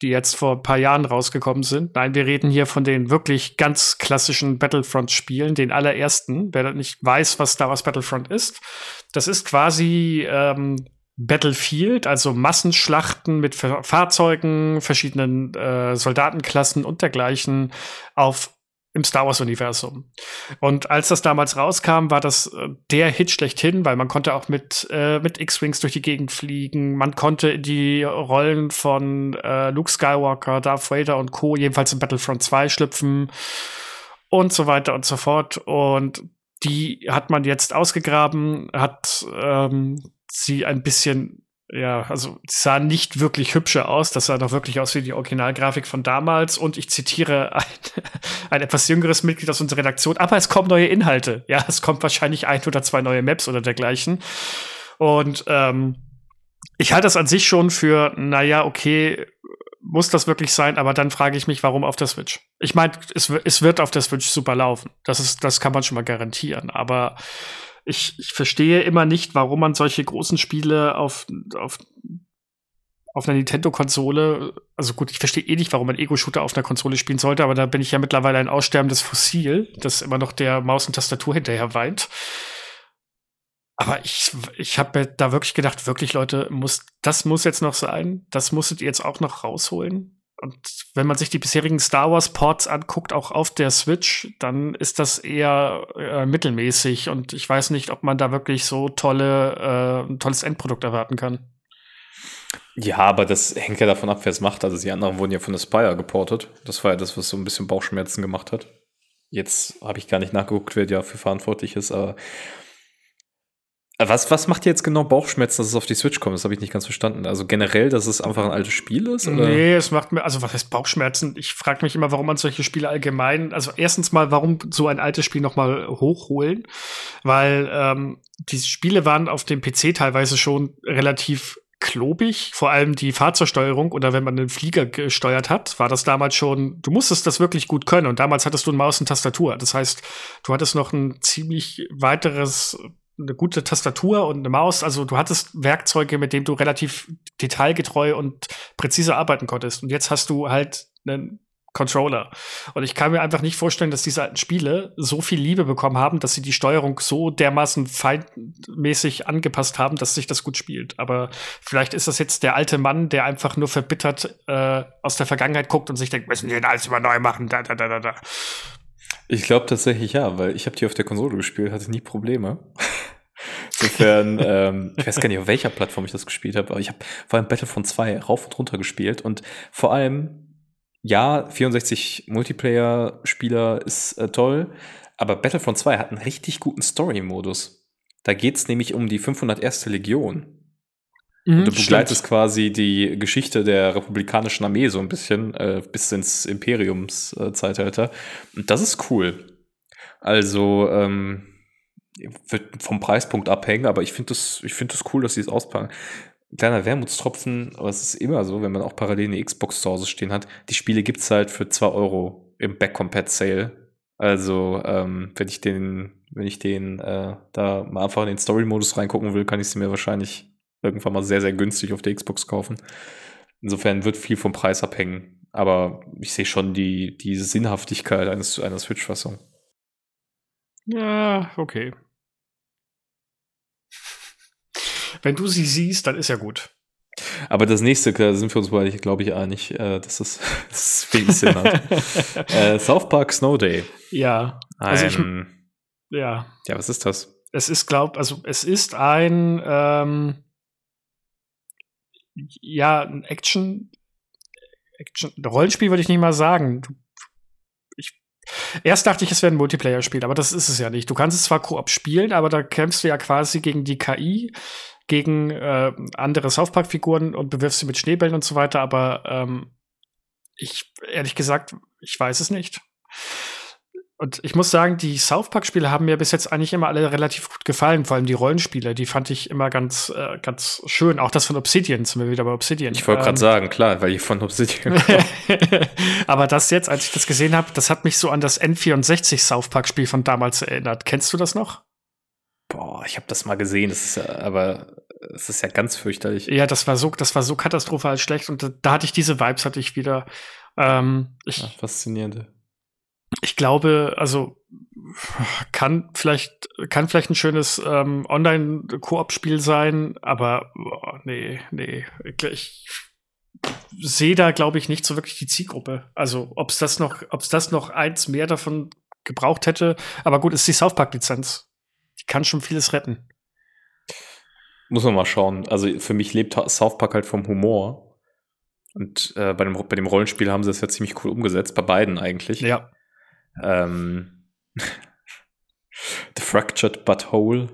die jetzt vor ein paar Jahren rausgekommen sind. Nein, wir reden hier von den wirklich ganz klassischen Battlefront-Spielen, den allerersten. Wer nicht weiß, was Star Wars Battlefront ist, das ist quasi ähm, Battlefield, also Massenschlachten mit Fahrzeugen, verschiedenen äh, Soldatenklassen und dergleichen auf im Star Wars Universum. Und als das damals rauskam, war das äh, der Hit schlechthin, weil man konnte auch mit äh, mit X-Wings durch die Gegend fliegen, man konnte die Rollen von äh, Luke Skywalker, Darth Vader und Co. jedenfalls in Battlefront 2 schlüpfen und so weiter und so fort und die hat man jetzt ausgegraben, hat ähm, sie ein bisschen, ja, also sah nicht wirklich hübscher aus. Das sah doch wirklich aus wie die Originalgrafik von damals. Und ich zitiere ein, ein etwas jüngeres Mitglied aus unserer Redaktion. Aber es kommen neue Inhalte. Ja, es kommt wahrscheinlich ein oder zwei neue Maps oder dergleichen. Und ähm, ich halte das an sich schon für, naja, okay, muss das wirklich sein, aber dann frage ich mich, warum auf der Switch? Ich meine, es, es wird auf der Switch super laufen. Das ist, das kann man schon mal garantieren. Aber ich, ich verstehe immer nicht, warum man solche großen Spiele auf, auf, auf einer Nintendo-Konsole, also gut, ich verstehe eh nicht, warum man Ego-Shooter auf einer Konsole spielen sollte, aber da bin ich ja mittlerweile ein aussterbendes Fossil, das immer noch der Maus und Tastatur hinterher weint. Aber ich, ich habe mir da wirklich gedacht, wirklich Leute, muss, das muss jetzt noch sein. Das musstet ihr jetzt auch noch rausholen. Und wenn man sich die bisherigen Star Wars Ports anguckt, auch auf der Switch, dann ist das eher äh, mittelmäßig. Und ich weiß nicht, ob man da wirklich so tolle, äh, ein tolles Endprodukt erwarten kann. Ja, aber das hängt ja davon ab, wer es macht. Also die anderen wurden ja von Aspire geportet. Das war ja das, was so ein bisschen Bauchschmerzen gemacht hat. Jetzt habe ich gar nicht nachgeguckt, wer dafür verantwortlich ist, aber was, was macht dir jetzt genau Bauchschmerzen, dass es auf die Switch kommt? Das habe ich nicht ganz verstanden. Also generell, dass es einfach ein altes Spiel ist? Oder? Nee, es macht mir, also was heißt Bauchschmerzen? Ich frage mich immer, warum man solche Spiele allgemein, also erstens mal, warum so ein altes Spiel noch mal hochholen? Weil ähm, diese Spiele waren auf dem PC teilweise schon relativ klobig, vor allem die Fahrzeugsteuerung oder wenn man einen Flieger gesteuert hat, war das damals schon, du musstest das wirklich gut können und damals hattest du eine Maus und Tastatur. Das heißt, du hattest noch ein ziemlich weiteres eine gute Tastatur und eine Maus. Also du hattest Werkzeuge, mit denen du relativ detailgetreu und präzise arbeiten konntest. Und jetzt hast du halt einen Controller. Und ich kann mir einfach nicht vorstellen, dass diese alten Spiele so viel Liebe bekommen haben, dass sie die Steuerung so dermaßen feindmäßig angepasst haben, dass sich das gut spielt. Aber vielleicht ist das jetzt der alte Mann, der einfach nur verbittert äh, aus der Vergangenheit guckt und sich denkt, müssen denn alles immer neu machen, da, da, da, da, da. Ich glaube tatsächlich ja, weil ich habe die auf der Konsole gespielt, hatte nie Probleme. Insofern, ähm, ich weiß gar nicht, auf welcher Plattform ich das gespielt habe, aber ich habe vor allem Battlefront 2 rauf und runter gespielt und vor allem, ja, 64 Multiplayer-Spieler ist äh, toll, aber Battlefront 2 hat einen richtig guten Story-Modus. Da geht's nämlich um die 501. Legion. Mhm, du begleitest quasi die Geschichte der republikanischen Armee so ein bisschen äh, bis ins Imperiumszeitalter. Äh, und das ist cool. Also, ähm, wird vom Preispunkt abhängen, aber ich finde das, ich finde das cool, dass sie es auspacken. Kleiner Wermutstropfen, aber es ist immer so, wenn man auch parallel eine Xbox zu Hause stehen hat, die Spiele gibt es halt für 2 Euro im Backcompat Sale. Also, ähm, wenn ich den, wenn ich den äh, da mal einfach in den Story-Modus reingucken will, kann ich sie mir wahrscheinlich irgendwann mal sehr, sehr günstig auf der Xbox kaufen. Insofern wird viel vom Preis abhängen. Aber ich sehe schon die, die Sinnhaftigkeit eines, einer Switch-Fassung. Ja, okay. Wenn du sie siehst, dann ist ja gut. Aber das nächste, da sind wir uns beide, glaube ich, einig, äh, dass das, das wenig Sinn hat. äh, South Park Snow Day. Ja. Also ich, ja. Ja, was ist das? Es ist, glaub, also es ist ein, ähm, ja, ein Action, Action, Rollenspiel würde ich nicht mal sagen. Du Erst dachte ich, es wäre ein Multiplayer-Spiel, aber das ist es ja nicht. Du kannst es zwar Koop spielen, aber da kämpfst du ja quasi gegen die KI, gegen äh, andere South Park-Figuren und bewirfst sie mit Schneebällen und so weiter, aber ähm, ich, ehrlich gesagt, ich weiß es nicht. Und ich muss sagen, die South Park-Spiele haben mir bis jetzt eigentlich immer alle relativ gut gefallen, vor allem die Rollenspiele, die fand ich immer ganz, äh, ganz schön. Auch das von Obsidian, sind wir wieder bei Obsidian. Ich wollte gerade ähm, sagen, klar, weil ich von Obsidian Aber das jetzt, als ich das gesehen habe, das hat mich so an das N64 South Park-Spiel von damals erinnert. Kennst du das noch? Boah, ich habe das mal gesehen, das ist ja, aber es ist ja ganz fürchterlich. Ja, das war so, das war so katastrophal schlecht und da, da hatte ich diese Vibes, hatte ich wieder. Ähm, ich, ja, faszinierend ich glaube, also kann vielleicht kann vielleicht ein schönes ähm, Online-Koop-Spiel sein, aber boah, nee, nee, ich sehe da glaube ich nicht so wirklich die Zielgruppe. Also ob es das noch, ob es das noch eins mehr davon gebraucht hätte, aber gut, ist die South Park-Lizenz. Die kann schon vieles retten. Muss man mal schauen. Also für mich lebt South Park halt vom Humor. Und äh, bei, dem, bei dem Rollenspiel haben sie das ja ziemlich cool umgesetzt, bei beiden eigentlich. Ja. Ähm, The Fractured But Whole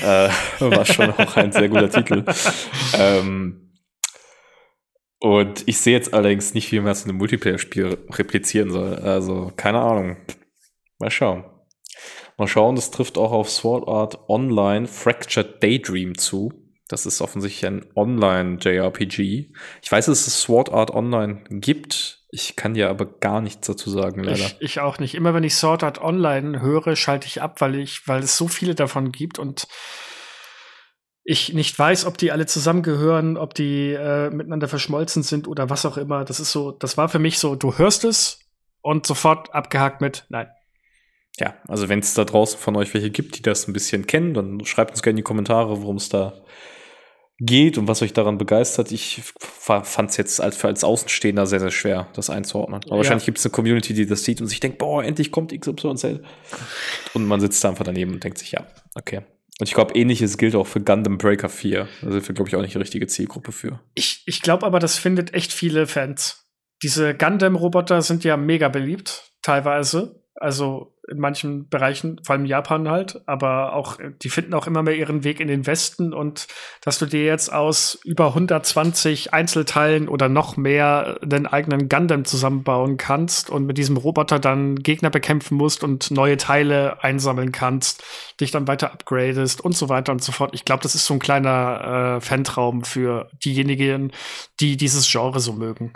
äh, war schon auch ein sehr guter Titel. Ähm, und ich sehe jetzt allerdings nicht, wie man es in einem Multiplayer-Spiel replizieren soll. Also, keine Ahnung. Mal schauen. Mal schauen, das trifft auch auf Sword Art Online Fractured Daydream zu. Das ist offensichtlich ein Online-JRPG. Ich weiß, dass es Sword Art Online gibt. Ich kann dir aber gar nichts dazu sagen, leider. Ich, ich auch nicht. Immer wenn ich Sword Art Online höre, schalte ich ab, weil ich, weil es so viele davon gibt und ich nicht weiß, ob die alle zusammengehören, ob die äh, miteinander verschmolzen sind oder was auch immer. Das ist so, das war für mich so, du hörst es und sofort abgehakt mit, nein. Ja, also wenn es da draußen von euch welche gibt, die das ein bisschen kennen, dann schreibt uns gerne in die Kommentare, worum es da geht und was euch daran begeistert. Ich fand es jetzt als, als Außenstehender sehr, sehr schwer, das einzuordnen. Aber ja. wahrscheinlich gibt es eine Community, die das sieht und sich denkt, boah, endlich kommt XYZ. Und man sitzt da einfach daneben und denkt sich, ja, okay. Und ich glaube, ähnliches gilt auch für Gundam Breaker 4. Da sind wir, glaube ich, auch nicht die richtige Zielgruppe für. Ich, ich glaube aber, das findet echt viele Fans. Diese Gundam-Roboter sind ja mega beliebt, teilweise. Also in manchen Bereichen, vor allem Japan halt, aber auch, die finden auch immer mehr ihren Weg in den Westen und dass du dir jetzt aus über 120 Einzelteilen oder noch mehr den eigenen Gundam zusammenbauen kannst und mit diesem Roboter dann Gegner bekämpfen musst und neue Teile einsammeln kannst, dich dann weiter upgradest und so weiter und so fort. Ich glaube, das ist so ein kleiner äh, Fantraum für diejenigen, die dieses Genre so mögen.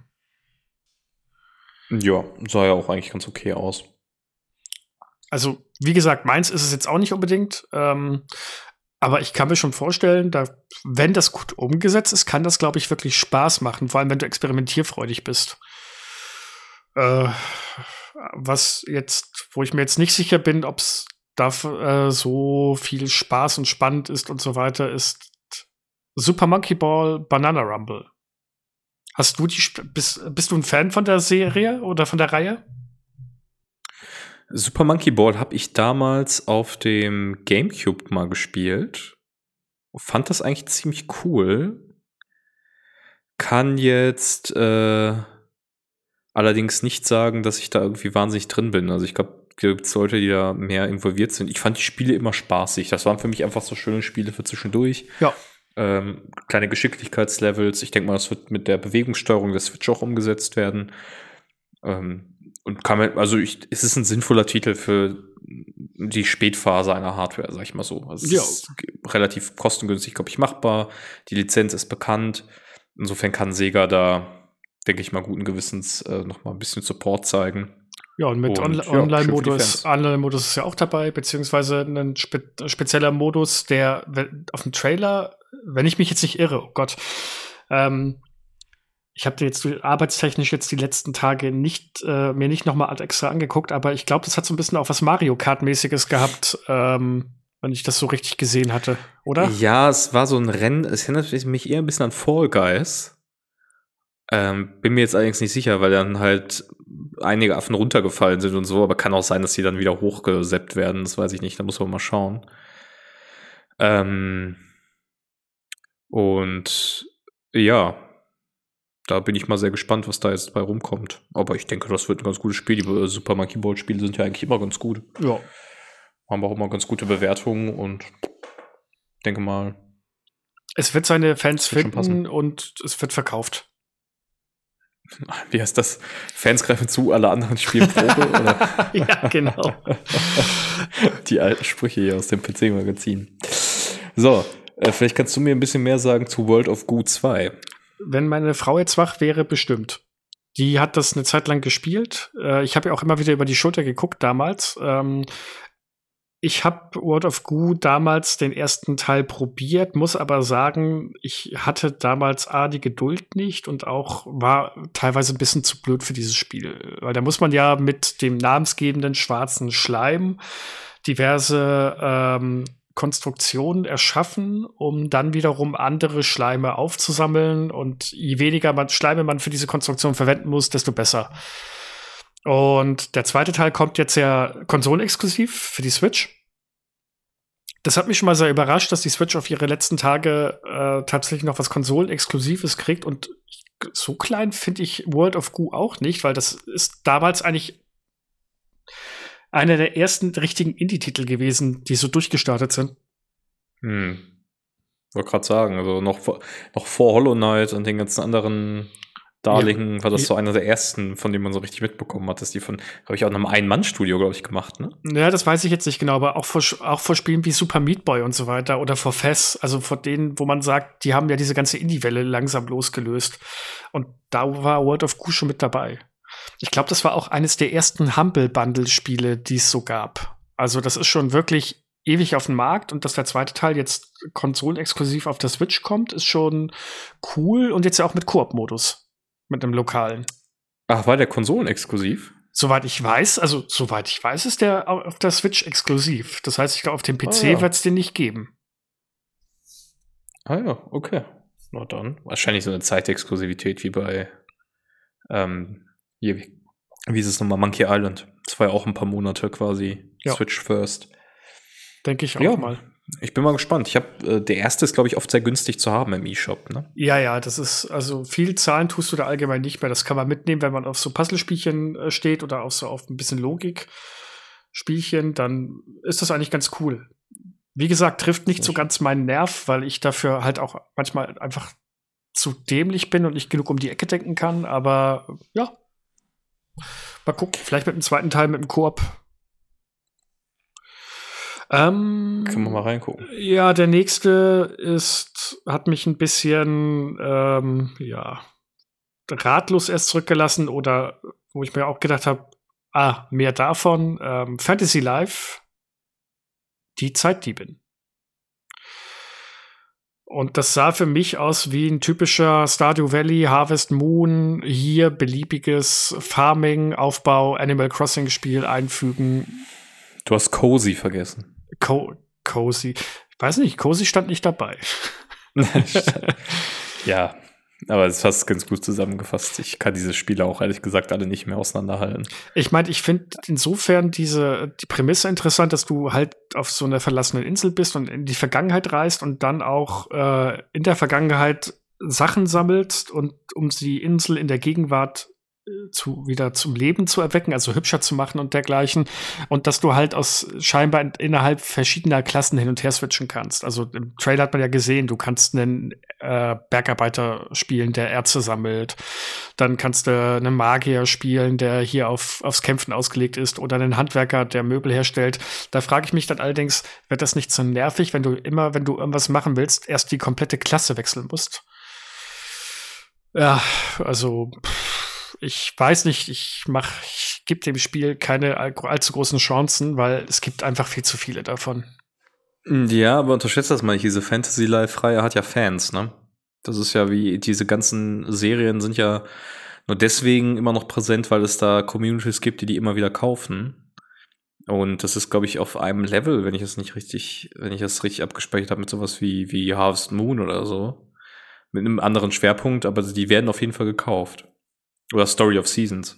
Ja, sah ja auch eigentlich ganz okay aus. Also, wie gesagt, meins ist es jetzt auch nicht unbedingt. Ähm, aber ich kann mir schon vorstellen, da, wenn das gut umgesetzt ist, kann das, glaube ich, wirklich Spaß machen, vor allem wenn du experimentierfreudig bist. Äh, was jetzt, wo ich mir jetzt nicht sicher bin, ob es da äh, so viel Spaß und spannend ist und so weiter, ist Super Monkey Ball Banana Rumble. Hast du die, bist, bist du ein Fan von der Serie oder von der Reihe? Super Monkey Ball habe ich damals auf dem GameCube mal gespielt. Fand das eigentlich ziemlich cool. Kann jetzt äh, allerdings nicht sagen, dass ich da irgendwie wahnsinnig drin bin. Also ich glaube, gibt es Leute, die da mehr involviert sind. Ich fand die Spiele immer spaßig. Das waren für mich einfach so schöne Spiele für zwischendurch. Ja. Ähm, kleine Geschicklichkeitslevels. Ich denke mal, das wird mit der Bewegungssteuerung der Switch auch umgesetzt werden. Ähm, und kann man, also ich, es ist ein sinnvoller Titel für die Spätphase einer Hardware, sag ich mal so. Also es ja. ist relativ kostengünstig, glaube ich, machbar. Die Lizenz ist bekannt. Insofern kann Sega da, denke ich mal, guten Gewissens äh, noch mal ein bisschen Support zeigen. Ja, und mit On ja, Online-Modus Online ist ja auch dabei, beziehungsweise ein spe spezieller Modus, der auf dem Trailer, wenn ich mich jetzt nicht irre, oh Gott, ähm, ich habe jetzt arbeitstechnisch jetzt die letzten Tage nicht äh, mir nicht nochmal extra angeguckt, aber ich glaube, das hat so ein bisschen auch was Mario Kart-mäßiges gehabt, ähm, wenn ich das so richtig gesehen hatte, oder? Ja, es war so ein Rennen, es erinnert mich eher ein bisschen an Fall Guys. Ähm, bin mir jetzt allerdings nicht sicher, weil dann halt einige Affen runtergefallen sind und so, aber kann auch sein, dass sie dann wieder hochgeseppt werden, das weiß ich nicht, da muss man mal schauen. Ähm, und ja, da bin ich mal sehr gespannt, was da jetzt bei rumkommt. Aber ich denke, das wird ein ganz gutes Spiel. Die äh, Super Monkey Ball Spiele sind ja eigentlich immer ganz gut. Ja. Haben auch immer ganz gute Bewertungen und denke mal. Es wird seine Fans finden und es wird verkauft. Wie heißt das? Fans greifen zu, alle anderen spielen Probe? ja, genau. Die alten Sprüche hier aus dem PC-Magazin. So, äh, vielleicht kannst du mir ein bisschen mehr sagen zu World of Goo 2 wenn meine Frau jetzt wach wäre, bestimmt. Die hat das eine Zeit lang gespielt. Äh, ich habe ja auch immer wieder über die Schulter geguckt damals. Ähm, ich habe World of Goo damals den ersten Teil probiert, muss aber sagen, ich hatte damals A, die Geduld nicht und auch war teilweise ein bisschen zu blöd für dieses Spiel. Weil da muss man ja mit dem namensgebenden schwarzen Schleim diverse ähm, Konstruktionen erschaffen, um dann wiederum andere Schleime aufzusammeln. Und je weniger man, Schleime man für diese Konstruktion verwenden muss, desto besser. Und der zweite Teil kommt jetzt ja konsolenexklusiv für die Switch. Das hat mich schon mal sehr überrascht, dass die Switch auf ihre letzten Tage äh, tatsächlich noch was Konsolenexklusives kriegt. Und so klein finde ich World of Goo auch nicht, weil das ist damals eigentlich einer der ersten richtigen Indie-Titel gewesen, die so durchgestartet sind. Hm. Wollte gerade sagen, also noch vor, noch vor Hollow Knight und den ganzen anderen Darling ja. war das so einer der ersten, von denen man so richtig mitbekommen hat, dass die von, glaube ich, auch einem Ein-Mann-Studio, glaube ich, gemacht, ne? Ja, das weiß ich jetzt nicht genau, aber auch vor, auch vor Spielen wie Super Meat Boy und so weiter oder vor Fess, also vor denen, wo man sagt, die haben ja diese ganze Indie-Welle langsam losgelöst. Und da war World of Goo schon mit dabei. Ich glaube, das war auch eines der ersten Humble-Bundle-Spiele, die es so gab. Also, das ist schon wirklich ewig auf dem Markt und dass der zweite Teil jetzt konsolenexklusiv auf der Switch kommt, ist schon cool und jetzt ja auch mit Koop-Modus. Mit einem lokalen. Ach, war der konsolenexklusiv? Soweit ich weiß, also soweit ich weiß, ist der auf der Switch exklusiv. Das heißt, ich glaube, auf dem PC ah, ja. wird es den nicht geben. Ah ja, okay. Na dann. Wahrscheinlich so eine Zeitexklusivität wie bei ähm, wie, wie ist es nochmal, Monkey Island. Das war ja auch ein paar Monate quasi ja. Switch First. Denke ich auch ja, mal. Ich bin mal gespannt. Ich habe äh, der erste ist glaube ich oft sehr günstig zu haben im eShop, ne? Ja, ja, das ist also viel Zahlen tust du da allgemein nicht mehr. Das kann man mitnehmen, wenn man auf so Puzzlespielchen äh, steht oder auch so auf ein bisschen Logik Spielchen, dann ist das eigentlich ganz cool. Wie gesagt, trifft nicht so ganz meinen Nerv, weil ich dafür halt auch manchmal einfach zu dämlich bin und nicht genug um die Ecke denken kann, aber ja. Mal gucken, vielleicht mit dem zweiten Teil mit dem Koop ähm, Können wir mal reingucken. Ja, der nächste ist, hat mich ein bisschen, ähm, ja, ratlos erst zurückgelassen oder wo ich mir auch gedacht habe, ah, mehr davon. Ähm, Fantasy Life, die Zeitdiebin. Und das sah für mich aus wie ein typischer Stardew Valley, Harvest Moon, hier beliebiges Farming, Aufbau, Animal Crossing Spiel einfügen. Du hast Cozy vergessen. Co Cozy. Ich weiß nicht, Cozy stand nicht dabei. ja, aber es hast ganz gut zusammengefasst. Ich kann diese Spiele auch ehrlich gesagt alle nicht mehr auseinanderhalten. Ich meine, ich finde insofern diese die Prämisse interessant, dass du halt auf so einer verlassenen Insel bist und in die Vergangenheit reist und dann auch äh, in der Vergangenheit Sachen sammelst und um die Insel in der Gegenwart zu, wieder zum Leben zu erwecken, also hübscher zu machen und dergleichen. Und dass du halt aus scheinbar innerhalb verschiedener Klassen hin und her switchen kannst. Also im Trailer hat man ja gesehen, du kannst einen äh, Bergarbeiter spielen, der Erze sammelt. Dann kannst du einen Magier spielen, der hier auf, aufs Kämpfen ausgelegt ist. Oder einen Handwerker, der Möbel herstellt. Da frage ich mich dann allerdings, wird das nicht so nervig, wenn du immer, wenn du irgendwas machen willst, erst die komplette Klasse wechseln musst? Ja, also. Pff ich weiß nicht, ich mach, ich gebe dem Spiel keine allzu großen Chancen, weil es gibt einfach viel zu viele davon. Ja, aber unterschätzt das mal nicht. Diese Fantasy-Life-Reihe hat ja Fans, ne? Das ist ja wie, diese ganzen Serien sind ja nur deswegen immer noch präsent, weil es da Communities gibt, die die immer wieder kaufen. Und das ist, glaube ich, auf einem Level, wenn ich es nicht richtig, wenn ich das richtig abgespeichert habe, mit sowas wie, wie Harvest Moon oder so. Mit einem anderen Schwerpunkt, aber die werden auf jeden Fall gekauft. Oder Story of Seasons.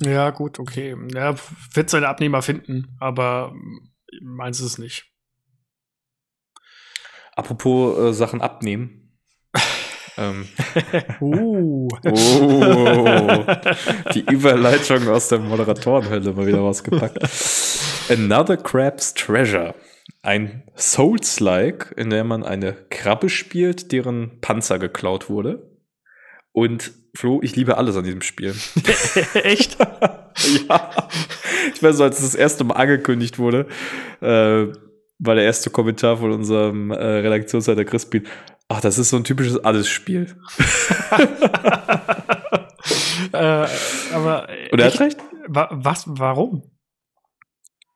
Ja, gut, okay. Er wird seine Abnehmer finden, aber meins ist es nicht. Apropos äh, Sachen abnehmen. ähm. uh. oh. Die Überleitung aus der Moderatorenhölle mal wieder rausgepackt. Another Crab's Treasure. Ein Souls-like, in der man eine Krabbe spielt, deren Panzer geklaut wurde. Und Flo, ich liebe alles an diesem Spiel. Echt? ja. Ich weiß, als es das erste Mal angekündigt wurde, äh, war der erste Kommentar von unserem äh, Redaktionsleiter Chris Bean. Ach, das ist so ein typisches Alles-Spiel. äh, aber. Und er hat recht. Wa was, warum?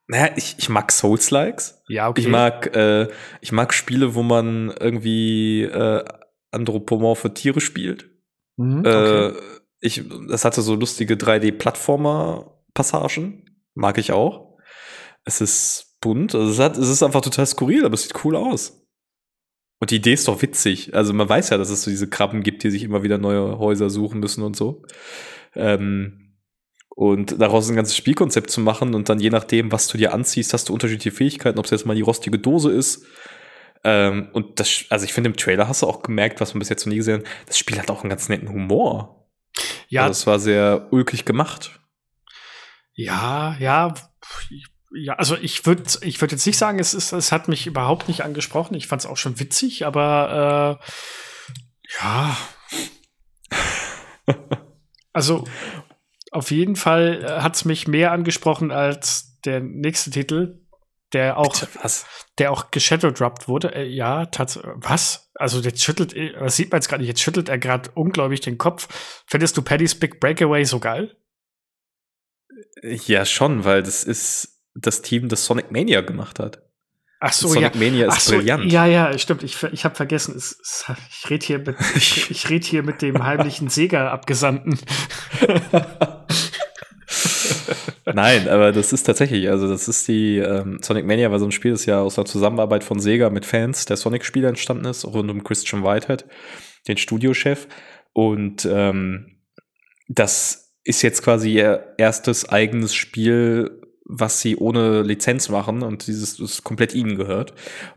Naja, ich, ich mag Souls-Likes. Ja, okay. Ich mag, äh, ich mag Spiele, wo man irgendwie äh, anthropomorphe Tiere spielt. Mhm, okay. äh, ich, das hatte so lustige 3D-Plattformer-Passagen. Mag ich auch. Es ist bunt. Also es, hat, es ist einfach total skurril, aber es sieht cool aus. Und die Idee ist doch witzig. Also man weiß ja, dass es so diese Krabben gibt, die sich immer wieder neue Häuser suchen müssen und so. Ähm, und daraus ein ganzes Spielkonzept zu machen und dann je nachdem, was du dir anziehst, hast du unterschiedliche Fähigkeiten, ob es jetzt mal die rostige Dose ist ähm, und das, also ich finde, im Trailer hast du auch gemerkt, was man bis jetzt noch nie gesehen hat, das Spiel hat auch einen ganz netten Humor. Ja. Also es war sehr ulkig gemacht. Ja, ja, ja, also ich würde ich würd jetzt nicht sagen, es, ist, es hat mich überhaupt nicht angesprochen. Ich fand es auch schon witzig, aber äh, ja. also auf jeden Fall äh, hat es mich mehr angesprochen als der nächste Titel, der auch, was? der auch geshadowdropped wurde. Äh, ja, tatsächlich. Was? Also jetzt schüttelt, äh, das sieht man jetzt gerade nicht, jetzt schüttelt er gerade unglaublich den Kopf. Findest du Paddy's Big Breakaway so geil? Ja, schon, weil das ist das Team, das Sonic Mania gemacht hat. Ach so, Sonic ja. Mania ist so, brillant. Ja, ja, stimmt. Ich, ich habe vergessen. Es, es, ich rede hier, mit, ich, ich red hier mit dem heimlichen Sega-Abgesandten. Nein, aber das ist tatsächlich, also das ist die ähm, Sonic Mania war so ein Spiel, das ja aus der Zusammenarbeit von Sega mit Fans der Sonic-Spiele entstanden ist, rund um Christian Whitehead, den Studiochef. Und ähm, das ist jetzt quasi ihr erstes eigenes Spiel, was sie ohne Lizenz machen und dieses das komplett ihnen gehört.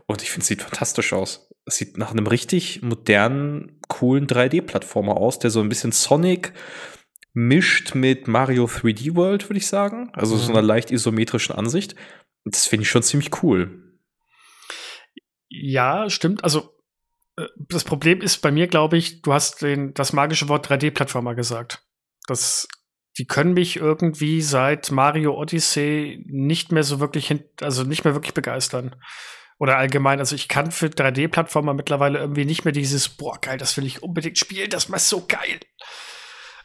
Und ich finde, es sieht fantastisch aus. Es sieht nach einem richtig modernen, coolen 3D-Plattformer aus, der so ein bisschen Sonic mischt mit Mario 3D World, würde ich sagen. Also so Mhm. einer leicht isometrischen Ansicht. Das finde ich schon ziemlich cool. Ja, stimmt. Also äh, das Problem ist bei mir, glaube ich, du hast den, das magische Wort 3D-Plattformer gesagt. Das, die können mich irgendwie seit Mario Odyssey nicht mehr so wirklich, hin, also nicht mehr wirklich begeistern. Oder allgemein, also ich kann für 3D-Plattformer mittlerweile irgendwie nicht mehr dieses, boah, geil, das will ich unbedingt spielen, das ist so geil.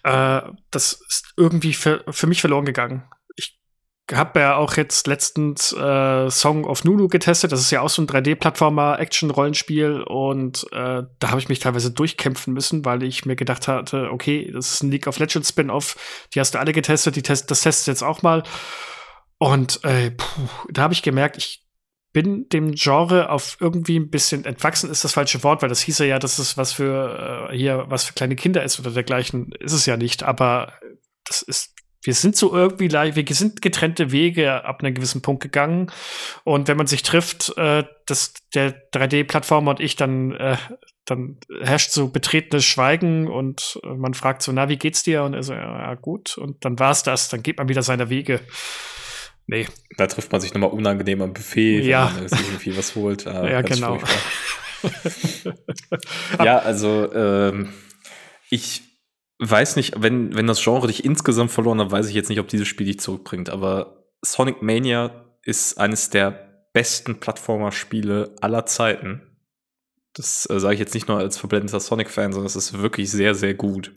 Äh, das ist irgendwie für, für mich verloren gegangen. Ich habe ja auch jetzt letztens äh, Song of Nunu getestet. Das ist ja auch so ein 3D-Plattformer, Action-Rollenspiel. Und äh, da habe ich mich teilweise durchkämpfen müssen, weil ich mir gedacht hatte, okay, das ist ein League of Legends Spin-off. Die hast du alle getestet, die test das testest jetzt auch mal. Und äh, puh, da habe ich gemerkt, ich bin dem Genre auf irgendwie ein bisschen entwachsen ist das falsche Wort, weil das hieß ja, dass es was für äh, hier was für kleine Kinder ist oder dergleichen. Ist es ja nicht, aber das ist wir sind so irgendwie wir sind getrennte Wege ab einem gewissen Punkt gegangen. Und wenn man sich trifft, äh, dass der 3D-Plattformer und ich, dann, äh, dann herrscht so betretenes Schweigen und äh, man fragt so, na, wie geht's dir? Und er so, ja gut. Und dann war's das, dann geht man wieder seiner Wege. Nee. Da trifft man sich nochmal unangenehm am Buffet, Ja. wenn man irgendwie was holt. Ah, Ja, ganz genau. ja, also ähm, ich weiß nicht, wenn, wenn das Genre dich insgesamt verloren hat, weiß ich jetzt nicht, ob dieses Spiel dich zurückbringt. Aber Sonic Mania ist eines der besten Plattformer-Spiele aller Zeiten. Das äh, sage ich jetzt nicht nur als verblendeter Sonic-Fan, sondern es ist wirklich sehr, sehr gut.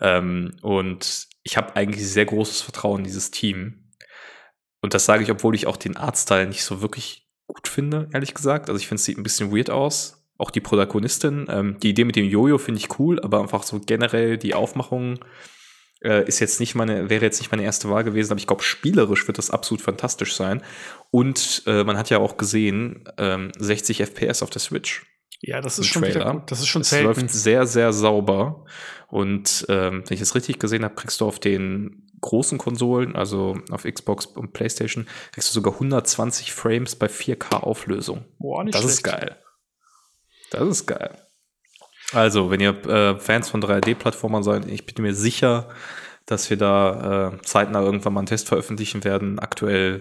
Ähm, und ich habe eigentlich sehr großes Vertrauen in dieses Team. Und das sage ich, obwohl ich auch den Artstyle nicht so wirklich gut finde, ehrlich gesagt. Also ich finde, es sieht ein bisschen weird aus. Auch die Protagonistin. Ähm, die Idee mit dem Jojo finde ich cool, aber einfach so generell die Aufmachung äh, ist jetzt nicht meine, wäre jetzt nicht meine erste Wahl gewesen, aber ich glaube, spielerisch wird das absolut fantastisch sein. Und äh, man hat ja auch gesehen, ähm, 60 FPS auf der Switch. Ja, das ist schon Trailer. gut. Das ist schon Es selten. läuft sehr, sehr sauber. Und ähm, wenn ich es richtig gesehen habe, kriegst du auf den großen Konsolen, also auf Xbox und PlayStation, kriegst du sogar 120 Frames bei 4K Auflösung. Boah, nicht Das ist geil. Das ist geil. Also, wenn ihr äh, Fans von 3D-Plattformern seid, ich bin mir sicher, dass wir da äh, zeitnah irgendwann mal einen Test veröffentlichen werden. Aktuell,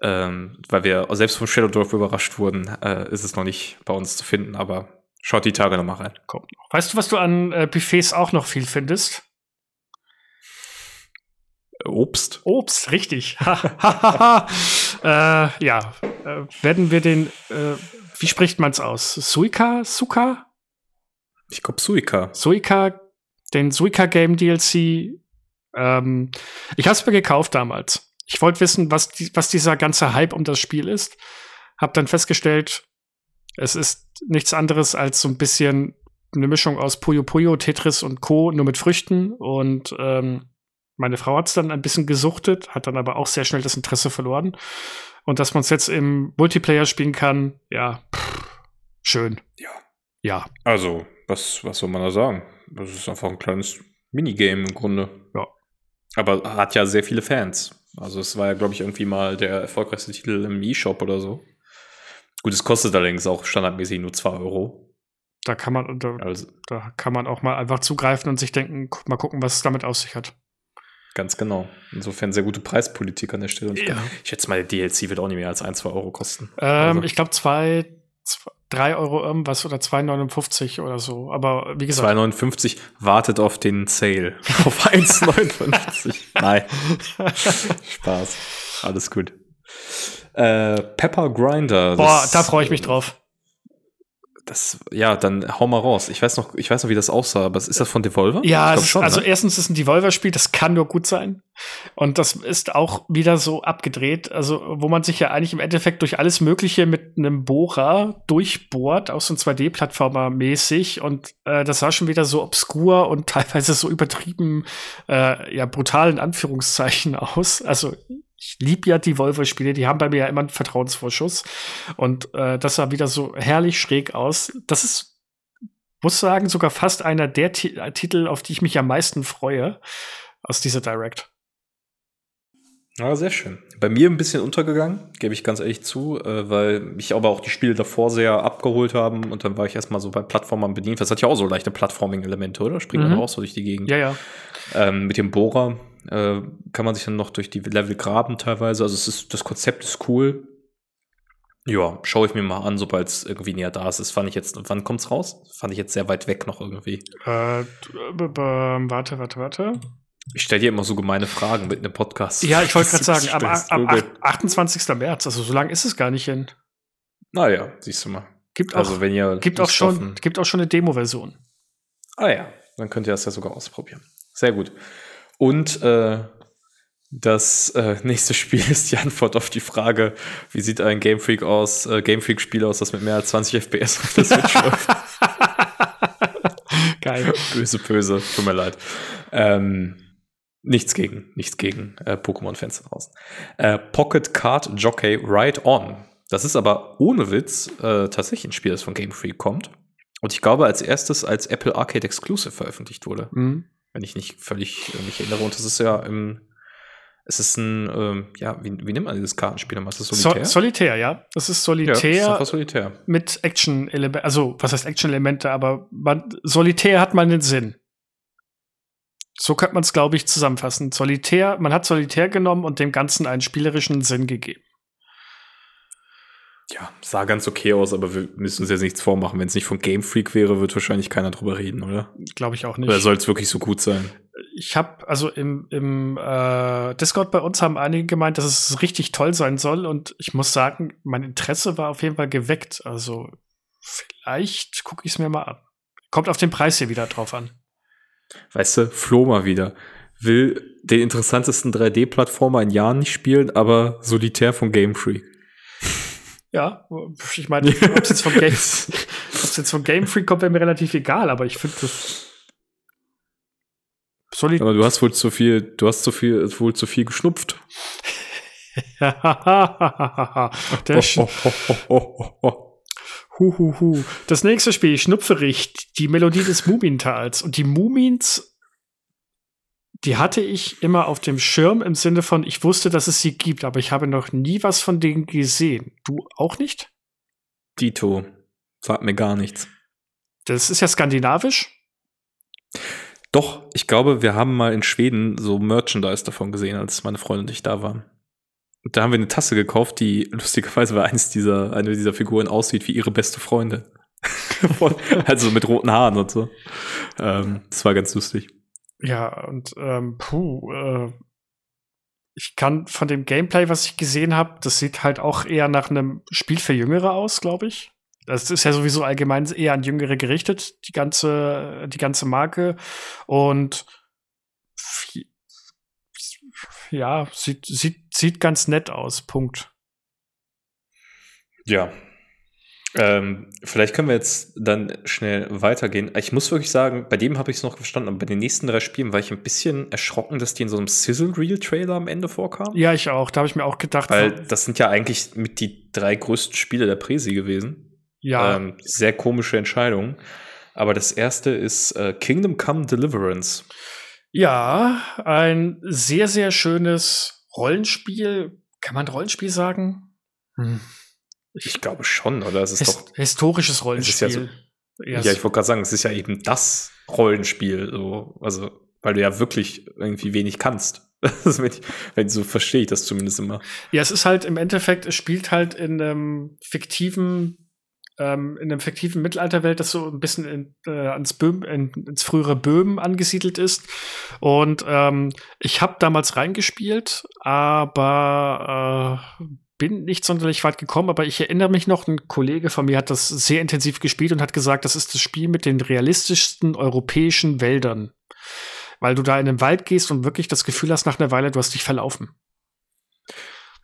ähm, weil wir selbst von Shadowdorf überrascht wurden, äh, ist es noch nicht bei uns zu finden, aber schaut die Tage noch mal rein. Kommt noch. Weißt du, was du an äh, Buffets auch noch viel findest? Obst. Obst, richtig. äh, ja, äh, werden wir den, äh, wie spricht man es aus? Suika? Suka? Ich glaube Suika. Suika, den Suika Game DLC. Ähm, ich habe es mir gekauft damals. Ich wollte wissen, was, die, was dieser ganze Hype um das Spiel ist. Hab dann festgestellt, es ist nichts anderes als so ein bisschen eine Mischung aus Puyo Puyo, Tetris und Co., nur mit Früchten. Und ähm, meine Frau hat es dann ein bisschen gesuchtet, hat dann aber auch sehr schnell das Interesse verloren. Und dass man es jetzt im Multiplayer spielen kann, ja, pff, schön. Ja. Ja, Also, was, was soll man da sagen? Das ist einfach ein kleines Minigame im Grunde. Ja. Aber hat ja sehr viele Fans. Also, es war ja, glaube ich, irgendwie mal der erfolgreichste Titel im E-Shop oder so. Gut, es kostet allerdings auch standardmäßig nur 2 Euro. da kann man, da, Also, da kann man auch mal einfach zugreifen und sich denken, guck, mal gucken, was es damit auf sich hat. Ganz genau. Insofern sehr gute Preispolitik an der Stelle. Und ich, Ja. ich schätze mal, der DLC wird auch nicht mehr als 1, 2 Euro kosten. Ähm, Also- Ich glaube, zwei, 3 Euro irgendwas oder 2,59 oder so. Aber wie gesagt. 2,59 wartet auf den Sale. auf 1,59. Nein. Spaß. Alles gut. Äh, Pepper Grinder. Boah, da freue ich mich drauf. Das, ja, dann hau mal raus. Ich weiß noch, ich weiß noch, wie das aussah, aber ist das von Devolver? Ja, es, schon, also ne? erstens ist ein Devolver-Spiel, das kann nur gut sein. Und das ist auch wieder so abgedreht, also wo man sich ja eigentlich im Endeffekt durch alles Mögliche mit einem Bohrer durchbohrt, auch so ein 2D-Plattformer mäßig. Und äh, das sah schon wieder so obskur und teilweise so übertrieben, äh, ja, brutal in Anführungszeichen aus. Also ich liebe ja die Volvo-Spiele, die haben bei mir ja immer einen Vertrauensvorschuss. Und äh, das sah wieder so herrlich schräg aus. Das ist, muss sagen, sogar fast einer der T Titel, auf die ich mich am meisten freue aus dieser Direct. Ja, sehr schön. Bei mir ein bisschen untergegangen, gebe ich ganz ehrlich zu, äh, weil mich aber auch die Spiele davor sehr abgeholt haben und dann war ich erstmal so bei Plattformern bedient. Das hat ja auch so leichte Plattforming-Elemente, oder? Springt mhm. man auch so durch die Gegend. Ja, ja. Ähm, mit dem Bohrer äh, kann man sich dann noch durch die Level graben teilweise. Also es ist, das Konzept ist cool. Ja, schaue ich mir mal an, sobald es irgendwie näher da ist. Das fand ich jetzt, wann kommt's raus? Das fand ich jetzt sehr weit weg noch irgendwie. Äh, warte, warte, warte. Ich stelle dir immer so gemeine Fragen mit einem Podcast. Ja, ich wollte gerade sagen, am, am 28. März, also so lange ist es gar nicht hin. Naja, siehst du mal. Gibt also, auch, wenn ihr gibt auch schon, gibt auch schon eine Demo-Version. Ah ja, dann könnt ihr das ja sogar ausprobieren. Sehr gut. Und äh, das äh, nächste Spiel ist die Antwort auf die Frage, wie sieht ein Game Freak aus, äh, Game Freak Spiel aus, das mit mehr als 20 FPS auf der Switch läuft. Geil. Böse, böse, tut mir leid. Ähm, nichts gegen, nichts gegen äh, Pokémon-Fans draußen. Äh, Pocket Card Jockey Ride On. Das ist aber ohne Witz äh, tatsächlich ein Spiel, das von Game Freak kommt. Und ich glaube, als erstes als Apple Arcade Exclusive veröffentlicht wurde. Mhm wenn ich nicht völlig äh, mich erinnere. Und das ist ja im, es ist ein, ähm, ja, wie, wie nennt man dieses Kartenspiel nochmal? Ist das Solitär? So, Solitär, ja. Das ist Solitär. Ja, ist Solitär. Mit Action-Elementen, also was heißt Action-Elemente, aber man, Solitär hat man einen Sinn. So könnte man es, glaube ich, zusammenfassen. Solitär, man hat Solitär genommen und dem Ganzen einen spielerischen Sinn gegeben ja, sah ganz okay aus, aber wir müssen uns jetzt nichts vormachen. Wenn es nicht von Game Freak wäre, wird wahrscheinlich keiner drüber reden, oder? Glaube ich auch nicht. Oder soll es wirklich so gut sein? Ich habe, also im, im äh, Discord bei uns haben einige gemeint, dass es richtig toll sein soll. Und ich muss sagen, mein Interesse war auf jeden Fall geweckt. Also vielleicht gucke ich es mir mal an. Kommt auf den Preis hier wieder drauf an. Weißt du, Flo mal wieder. Will den interessantesten 3D-Plattformer in Jahren nicht spielen, aber solitär von Game Freak. Ja, ich meine, ob es jetzt, vom Game, jetzt vom Game Freak kommt, wäre mir relativ egal, aber ich finde das. Solid aber du hast wohl zu viel, du hast zu viel, wohl zu viel geschnupft. Der Huhuhu. Das nächste Spiel, Schnupfericht, die Melodie des Mumintals. Und die Mumins die hatte ich immer auf dem Schirm im Sinne von, ich wusste, dass es sie gibt, aber ich habe noch nie was von denen gesehen. Du auch nicht? Dito. Sagt mir gar nichts. Das ist ja skandinavisch. Doch, ich glaube, wir haben mal in Schweden so Merchandise davon gesehen, als meine Freundin und ich da waren. Und da haben wir eine Tasse gekauft, die lustigerweise bei eins dieser, eine dieser Figuren aussieht wie ihre beste Freundin. also mit roten Haaren und so. Ähm, das war ganz lustig. Ja, und ähm, puh, äh, ich kann von dem Gameplay, was ich gesehen habe, das sieht halt auch eher nach einem Spiel für Jüngere aus, glaube ich. Das ist ja sowieso allgemein eher an Jüngere gerichtet, die ganze, die ganze Marke. Und ja, sieht, sieht, sieht ganz nett aus. Punkt. Ja, ähm, vielleicht können wir jetzt dann schnell weitergehen. Ich muss wirklich sagen, bei dem habe ich es noch verstanden, aber bei den nächsten drei Spielen war ich ein bisschen erschrocken, dass die in so einem Sizzle-Reel-Trailer am Ende vorkamen. Ja, ich auch. Da habe ich mir auch gedacht. Weil das sind ja eigentlich mit die drei größten Spiele der Presi gewesen. Ja. Ähm, sehr komische Entscheidung. Aber das erste ist äh, Kingdom Come Deliverance. Ja, ein sehr, sehr schönes Rollenspiel. Kann man Rollenspiel sagen? Hm. Ich glaube schon, oder? Es ist His doch historisches Rollenspiel. Ja, so, ja, ich wollte gerade sagen, es ist ja eben das Rollenspiel, so, also weil du ja wirklich irgendwie wenig kannst. wenn, ich, wenn so verstehe ich das zumindest immer. Ja, es ist halt im Endeffekt, es spielt halt in einem fiktiven ähm, in einer fiktiven Mittelalterwelt, das so ein bisschen in, äh, ans Böhm, in, ins frühere Böhmen angesiedelt ist. Und ähm, ich habe damals reingespielt, aber äh, bin nicht sonderlich weit gekommen, aber ich erinnere mich noch, ein Kollege von mir hat das sehr intensiv gespielt und hat gesagt, das ist das Spiel mit den realistischsten europäischen Wäldern. Weil du da in den Wald gehst und wirklich das Gefühl hast nach einer Weile, du hast dich verlaufen.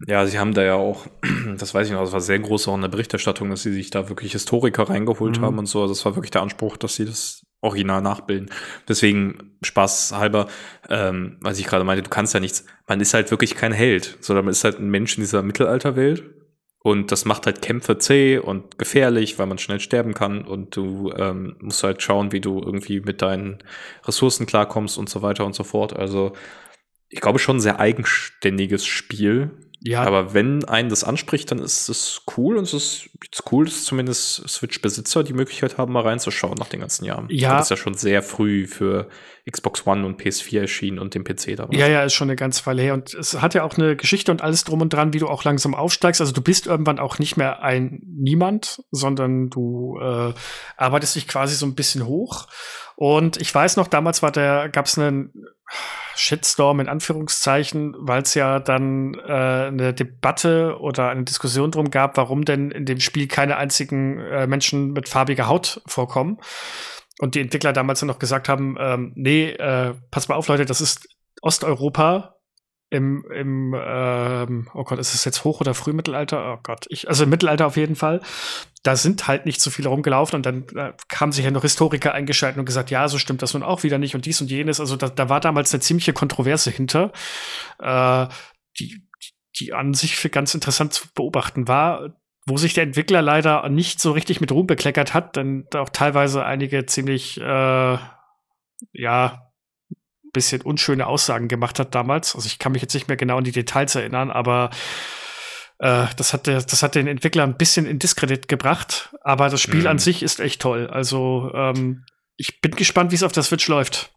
Ja, sie haben da ja auch, das weiß ich noch, das war sehr groß auch in der Berichterstattung, dass sie sich da wirklich Historiker reingeholt mhm. haben und so. Also das war wirklich der Anspruch, dass sie das original nachbilden. Deswegen Spaß halber, ähm, was ich gerade meinte, du kannst ja nichts, man ist halt wirklich kein Held, sondern man ist halt ein Mensch in dieser Mittelalterwelt. Und das macht halt Kämpfe zäh und gefährlich, weil man schnell sterben kann. Und du ähm, musst halt schauen, wie du irgendwie mit deinen Ressourcen klarkommst und so weiter und so fort. Also ich glaube schon ein sehr eigenständiges Spiel, ja. Aber wenn einen das anspricht, dann ist es cool und es ist cool, dass zumindest Switch-Besitzer die Möglichkeit haben, mal reinzuschauen nach den ganzen Jahren. Ja. Das ist ja schon sehr früh für Xbox One und PS4 erschienen und den PC damals. Ja, ja, ist schon eine ganze Weile her. Und es hat ja auch eine Geschichte und alles drum und dran, wie du auch langsam aufsteigst. Also du bist irgendwann auch nicht mehr ein Niemand, sondern du äh, arbeitest dich quasi so ein bisschen hoch. Und ich weiß noch, damals war der, gab es einen Shitstorm in Anführungszeichen, weil es ja dann äh, eine Debatte oder eine Diskussion drum gab, warum denn in dem Spiel keine einzigen äh, Menschen mit farbiger Haut vorkommen. Und die Entwickler damals dann noch gesagt haben, ähm, nee, äh, pass mal auf, Leute, das ist Osteuropa, im, im ähm, oh Gott, ist es jetzt Hoch- oder Frühmittelalter? Oh Gott, ich, also im Mittelalter auf jeden Fall. Da sind halt nicht so viele rumgelaufen und dann äh, haben sich ja noch Historiker eingeschaltet und gesagt, ja, so stimmt das nun auch wieder nicht und dies und jenes. Also da, da war damals eine ziemliche Kontroverse hinter, äh, die, die an sich für ganz interessant zu beobachten war, wo sich der Entwickler leider nicht so richtig mit Ruhm bekleckert hat, denn auch teilweise einige ziemlich äh, ja bisschen unschöne Aussagen gemacht hat damals. Also ich kann mich jetzt nicht mehr genau an die Details erinnern, aber äh, das, hat der, das hat den Entwickler ein bisschen in Diskredit gebracht. Aber das Spiel mhm. an sich ist echt toll. Also ähm, ich bin gespannt, wie es auf der Switch läuft.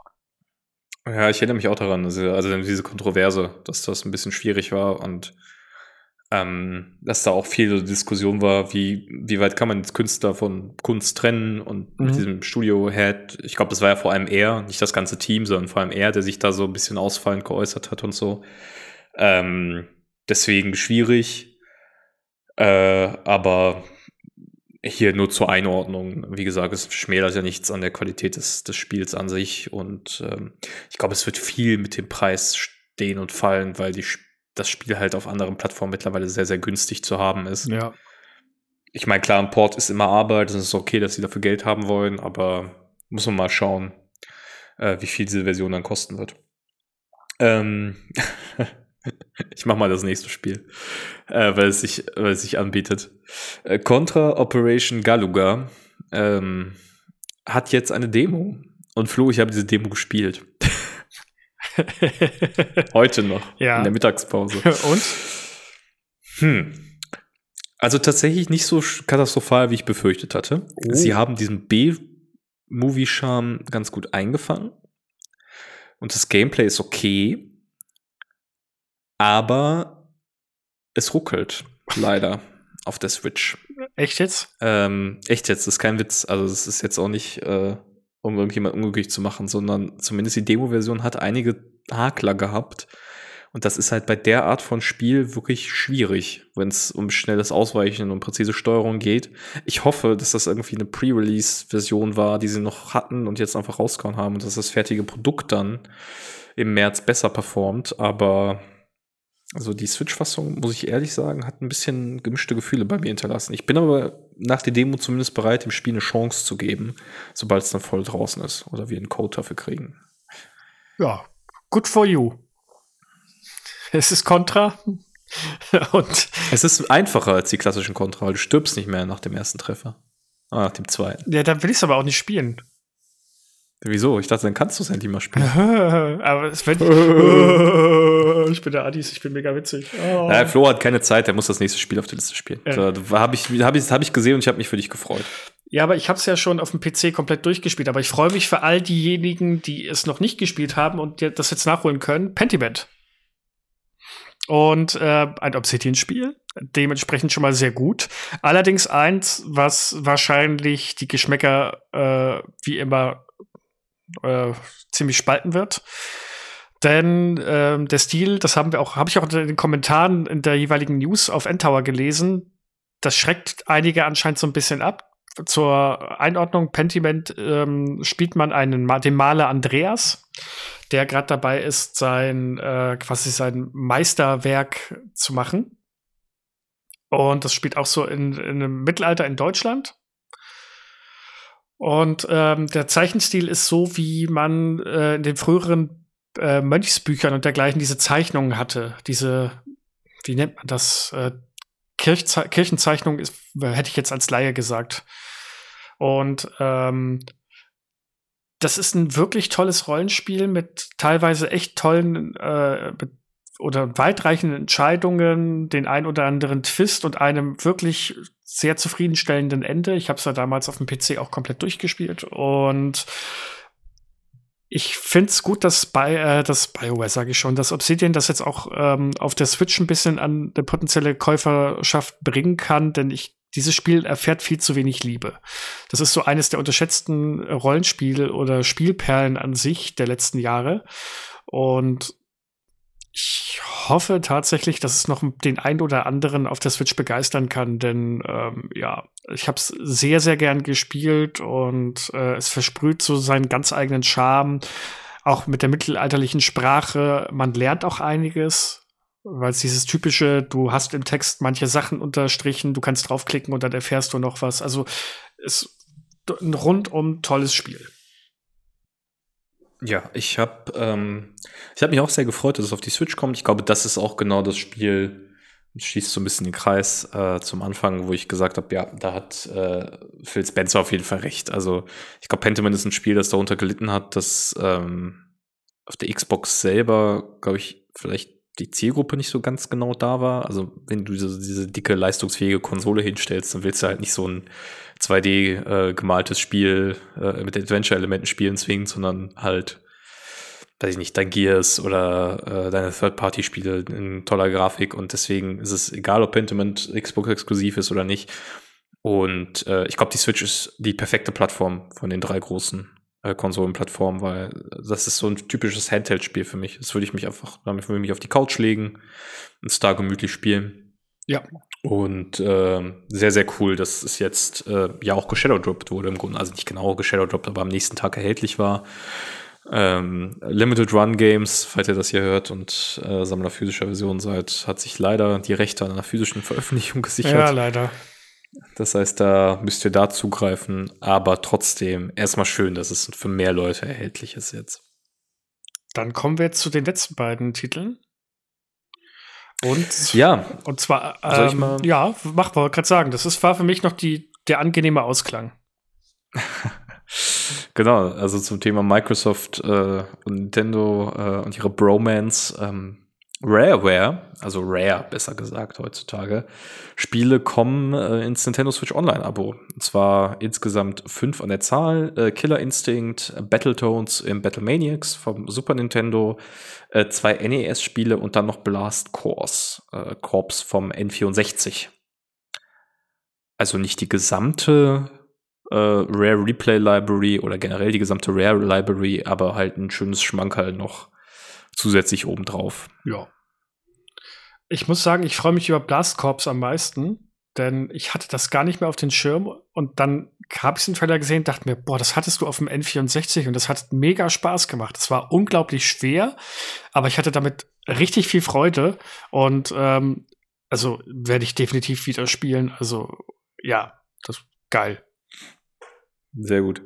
Ja, ich erinnere mich auch daran, also, also diese Kontroverse, dass das ein bisschen schwierig war und ähm, dass da auch viel Diskussion war, wie, wie weit kann man Künstler von Kunst trennen und mhm. mit diesem Studio-Head, ich glaube, das war ja vor allem er, nicht das ganze Team, sondern vor allem er, der sich da so ein bisschen ausfallend geäußert hat und so. Ähm, deswegen schwierig, äh, aber hier nur zur Einordnung. Wie gesagt, es schmälert ja nichts an der Qualität des, des Spiels an sich und ähm, ich glaube, es wird viel mit dem Preis stehen und fallen, weil die Spiele das Spiel halt auf anderen Plattformen mittlerweile sehr, sehr günstig zu haben ist. Ja. Ich meine, klar, ein Port ist immer Arbeit, es ist okay, dass sie dafür Geld haben wollen, aber muss man mal schauen, äh, wie viel diese Version dann kosten wird. Ähm ich mach mal das nächste Spiel, äh, weil, es sich, weil es sich anbietet. Äh, Contra Operation Galuga ähm, hat jetzt eine Demo. Und Flo, ich habe diese Demo gespielt. Heute noch. Ja. In der Mittagspause. Und? Hm. Also tatsächlich nicht so katastrophal, wie ich befürchtet hatte. Oh. Sie haben diesen B-Movie-Charme ganz gut eingefangen. Und das Gameplay ist okay. Aber es ruckelt leider auf der Switch. Echt jetzt? Ähm, echt jetzt, das ist kein Witz. Also es ist jetzt auch nicht äh, um irgendjemand unglücklich zu machen, sondern zumindest die Demo-Version hat einige Hakler gehabt. Und das ist halt bei der Art von Spiel wirklich schwierig, wenn es um schnelles Ausweichen und präzise Steuerung geht. Ich hoffe, dass das irgendwie eine Pre-Release-Version war, die sie noch hatten und jetzt einfach rausgehauen haben und dass das fertige Produkt dann im März besser performt. Aber also die Switch-Fassung, muss ich ehrlich sagen, hat ein bisschen gemischte Gefühle bei mir hinterlassen. Ich bin aber nach der Demo zumindest bereit, dem Spiel eine Chance zu geben, sobald es dann voll draußen ist oder wir einen Code dafür kriegen. Ja, good for you. Es ist Contra. Und es ist einfacher als die klassischen Contra, weil du stirbst nicht mehr nach dem ersten Treffer. Ah, nach dem zweiten. Ja, dann will ich es aber auch nicht spielen. Wieso? Ich dachte, dann kannst du es endlich mal spielen. Aber es wird. oh, ich bin der Adis, ich bin mega witzig. Oh. Naja, Flo hat keine Zeit, der muss das nächste Spiel auf der Liste spielen. Ja. Da habe ich, hab ich, hab ich gesehen und ich habe mich für dich gefreut. Ja, aber ich habe es ja schon auf dem PC komplett durchgespielt. Aber ich freue mich für all diejenigen, die es noch nicht gespielt haben und das jetzt nachholen können. Pentiment. und äh, ein Obsidian-Spiel. Dementsprechend schon mal sehr gut. Allerdings eins, was wahrscheinlich die Geschmäcker äh, wie immer äh, ziemlich spalten wird. Denn ähm, der Stil, das haben wir auch, habe ich auch in den Kommentaren in der jeweiligen News auf Endtower gelesen, das schreckt einige anscheinend so ein bisschen ab. Zur Einordnung, Pentiment ähm, spielt man einen, den Maler Andreas, der gerade dabei ist, sein äh, quasi sein Meisterwerk zu machen. Und das spielt auch so in, in einem Mittelalter in Deutschland. Und ähm, der Zeichenstil ist so, wie man äh, in den früheren äh, Mönchsbüchern und dergleichen diese Zeichnungen hatte. Diese, wie nennt man das? Äh, Kirchze Kirchenzeichnung ist, hätte ich jetzt als Laie gesagt. Und ähm, das ist ein wirklich tolles Rollenspiel mit teilweise echt tollen äh, oder weitreichenden Entscheidungen, den ein oder anderen Twist und einem wirklich sehr zufriedenstellenden Ende. Ich habe es ja damals auf dem PC auch komplett durchgespielt und ich finde es gut, dass, Bi äh, das BioWare, sage ich schon, dass Obsidian das jetzt auch ähm, auf der Switch ein bisschen an eine potenzielle Käuferschaft bringen kann, denn ich dieses Spiel erfährt viel zu wenig Liebe. Das ist so eines der unterschätzten Rollenspiele oder Spielperlen an sich der letzten Jahre. Und ich hoffe tatsächlich, dass es noch den einen oder anderen auf der Switch begeistern kann, denn ähm, ja, ich habe es sehr, sehr gern gespielt und äh, es versprüht so seinen ganz eigenen Charme. Auch mit der mittelalterlichen Sprache, man lernt auch einiges, weil es dieses typische, du hast im Text manche Sachen unterstrichen, du kannst draufklicken und dann erfährst du noch was. Also es ist ein rundum tolles Spiel. Ja, ich habe ähm, habe mich auch sehr gefreut, dass es auf die Switch kommt. Ich glaube, das ist auch genau das Spiel, schließt so ein bisschen den Kreis äh, zum Anfang, wo ich gesagt habe, ja, da hat äh, Phil Spencer auf jeden Fall recht. Also ich glaube, Pentiment ist ein Spiel, das darunter gelitten hat, dass ähm, auf der Xbox selber, glaube ich, vielleicht die Zielgruppe nicht so ganz genau da war. Also wenn du diese, diese dicke, leistungsfähige Konsole hinstellst, dann willst du halt nicht so ein 2D äh, gemaltes Spiel äh, mit Adventure-Elementen spielen zwingen, sondern halt, weiß ich nicht, dein Gears oder äh, deine Third-Party-Spiele in toller Grafik und deswegen ist es egal, ob Pentiment Xbox-exklusiv ist oder nicht. Und äh, ich glaube, die Switch ist die perfekte Plattform von den drei großen äh, Konsolenplattformen, weil das ist so ein typisches Handheld-Spiel für mich. Das würde ich mich einfach, damit würde ich mich auf die Couch legen und es da gemütlich spielen. Ja. Und äh, sehr, sehr cool, dass es jetzt äh, ja auch geshadowdropped wurde im Grunde. Also nicht genau geshadowdropped, aber am nächsten Tag erhältlich war. Ähm, Limited Run Games, falls ihr das hier hört und äh, Sammler physischer Version seid, hat sich leider die Rechte an einer physischen Veröffentlichung gesichert. Ja, leider. Das heißt, da müsst ihr da zugreifen, aber trotzdem erstmal schön, dass es für mehr Leute erhältlich ist jetzt. Dann kommen wir jetzt zu den letzten beiden Titeln. Und ja, und zwar ähm, ja, mach mal gerade sagen, das ist war für mich noch die der angenehme Ausklang. genau, also zum Thema Microsoft äh, und Nintendo äh, und ihre Bromance. Ähm, Rareware, also Rare besser gesagt heutzutage, Spiele kommen äh, ins Nintendo Switch Online-Abo. Und zwar insgesamt fünf an der Zahl. Äh, Killer Instinct, Battletoads im Battlemaniacs vom Super Nintendo, äh, zwei NES-Spiele und dann noch Blast Course, äh, Corps vom N64. Also nicht die gesamte äh, Rare Replay Library oder generell die gesamte Rare Library, aber halt ein schönes Schmankerl noch zusätzlich obendrauf. Ja. Ich muss sagen, ich freue mich über Blast Corps am meisten, denn ich hatte das gar nicht mehr auf den Schirm und dann habe ich den Trailer gesehen und dachte mir, boah, das hattest du auf dem N64 und das hat mega Spaß gemacht. Es war unglaublich schwer, aber ich hatte damit richtig viel Freude und ähm, also werde ich definitiv wieder spielen. Also ja, das ist geil. Sehr gut.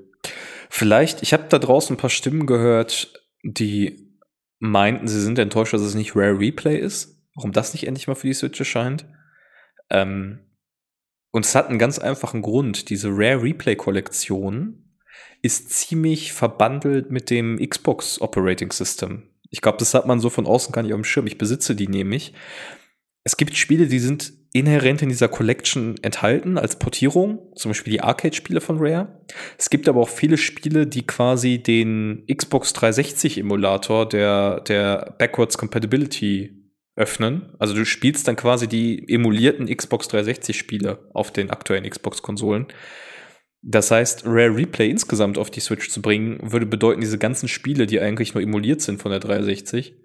Vielleicht, ich habe da draußen ein paar Stimmen gehört, die meinten, sie sind enttäuscht, dass es nicht Rare Replay ist. Warum das nicht endlich mal für die Switch erscheint. Ähm, und es hat einen ganz einfachen Grund. Diese Rare Replay Kollektion ist ziemlich verbandelt mit dem Xbox Operating System. Ich glaube, das hat man so von außen gar nicht auf dem Schirm. Ich besitze die nämlich. Es gibt Spiele, die sind inhärent in dieser Collection enthalten als Portierung, zum Beispiel die Arcade-Spiele von Rare. Es gibt aber auch viele Spiele, die quasi den Xbox 360-Emulator der, der Backwards Compatibility öffnen. Also du spielst dann quasi die emulierten Xbox 360 Spiele auf den aktuellen Xbox-Konsolen. Das heißt, Rare Replay insgesamt auf die Switch zu bringen, würde bedeuten, diese ganzen Spiele, die eigentlich nur emuliert sind von der 360,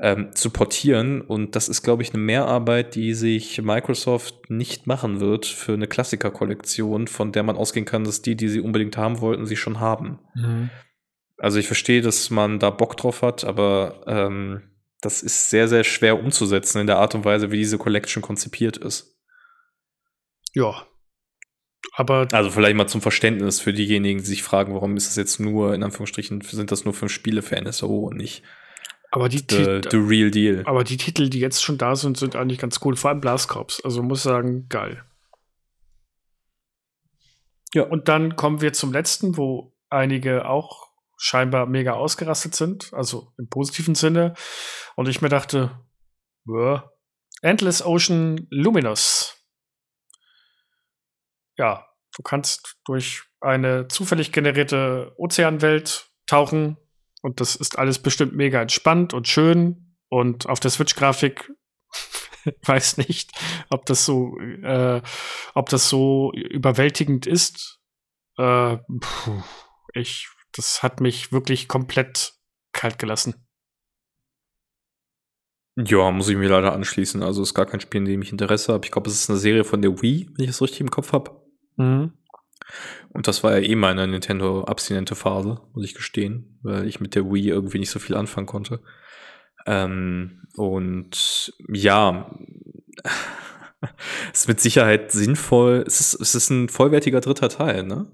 ähm, zu portieren. Und das ist, glaube ich, eine Mehrarbeit, die sich Microsoft nicht machen wird für eine Klassiker-Kollektion, von der man ausgehen kann, dass die, die sie unbedingt haben wollten, sie schon haben. Mhm. Also ich verstehe, dass man da Bock drauf hat, aber ähm, das ist sehr, sehr schwer umzusetzen in der Art und Weise, wie diese Collection konzipiert ist. Ja, aber also vielleicht mal zum Verständnis für diejenigen, die sich fragen, warum ist das jetzt nur, in Anführungsstrichen, sind das nur fünf Spiele für NSO und nicht aber die the, the real deal. Aber die Titel, die jetzt schon da sind, sind eigentlich ganz cool. Vor allem Blast Corps. Also muss sagen, geil. Ja. Und dann kommen wir zum letzten, wo einige auch scheinbar mega ausgerastet sind, also im positiven Sinne. Und ich mir dachte, Endless Ocean Luminous ja, du kannst durch eine zufällig generierte Ozeanwelt tauchen und das ist alles bestimmt mega entspannt und schön und auf der Switch-Grafik weiß nicht, ob das so, äh, ob das so überwältigend ist. Äh, puh, ich, das hat mich wirklich komplett kalt gelassen. Ja, muss ich mir leider anschließen. Also ist gar kein Spiel, in dem ich Interesse habe. Ich glaube, es ist eine Serie von der Wii, wenn ich es richtig im Kopf habe. Mhm. Und das war ja eh meine Nintendo-abstinente Phase, muss ich gestehen, weil ich mit der Wii irgendwie nicht so viel anfangen konnte. Ähm, und ja, es ist mit Sicherheit sinnvoll. Es ist, es ist ein vollwertiger dritter Teil, ne?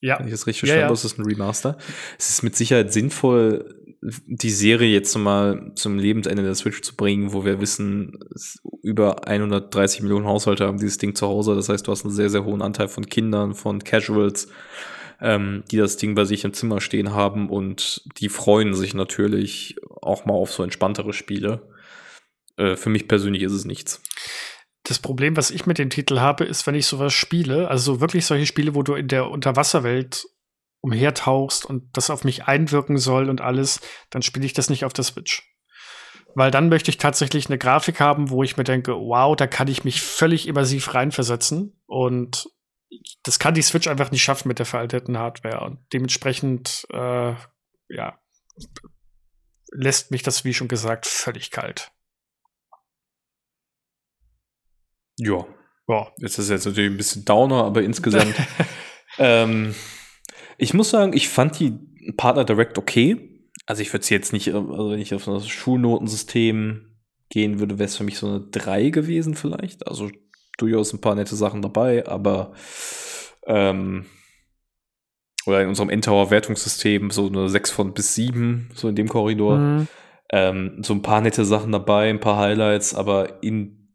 Ja. Wenn ich das richtig verstanden ja, ja. Das ist ein Remaster. Es ist mit Sicherheit sinnvoll, die Serie jetzt mal zum Lebensende der Switch zu bringen, wo wir wissen, über 130 Millionen Haushalte haben dieses Ding zu Hause. Das heißt, du hast einen sehr, sehr hohen Anteil von Kindern, von Casuals, ähm, die das Ding bei sich im Zimmer stehen haben und die freuen sich natürlich auch mal auf so entspanntere Spiele. Äh, für mich persönlich ist es nichts. Das Problem, was ich mit dem Titel habe, ist, wenn ich sowas spiele, also wirklich solche Spiele, wo du in der Unterwasserwelt umhertauchst und das auf mich einwirken soll und alles, dann spiele ich das nicht auf der Switch. Weil dann möchte ich tatsächlich eine Grafik haben, wo ich mir denke, wow, da kann ich mich völlig immersiv reinversetzen. Und das kann die Switch einfach nicht schaffen mit der veralteten Hardware. Und dementsprechend, äh, ja, lässt mich das, wie schon gesagt, völlig kalt. Ja. Jetzt ist jetzt natürlich ein bisschen Downer, aber insgesamt ähm, ich muss sagen, ich fand die Partner Direct okay. Also ich würde es jetzt nicht, also wenn ich auf das Schulnotensystem gehen würde, wäre es für mich so eine 3 gewesen vielleicht. Also durchaus ein paar nette Sachen dabei, aber ähm, oder in unserem Endtower-Wertungssystem so eine 6 von bis 7, so in dem Korridor. Mhm. Ähm, so ein paar nette Sachen dabei, ein paar Highlights, aber in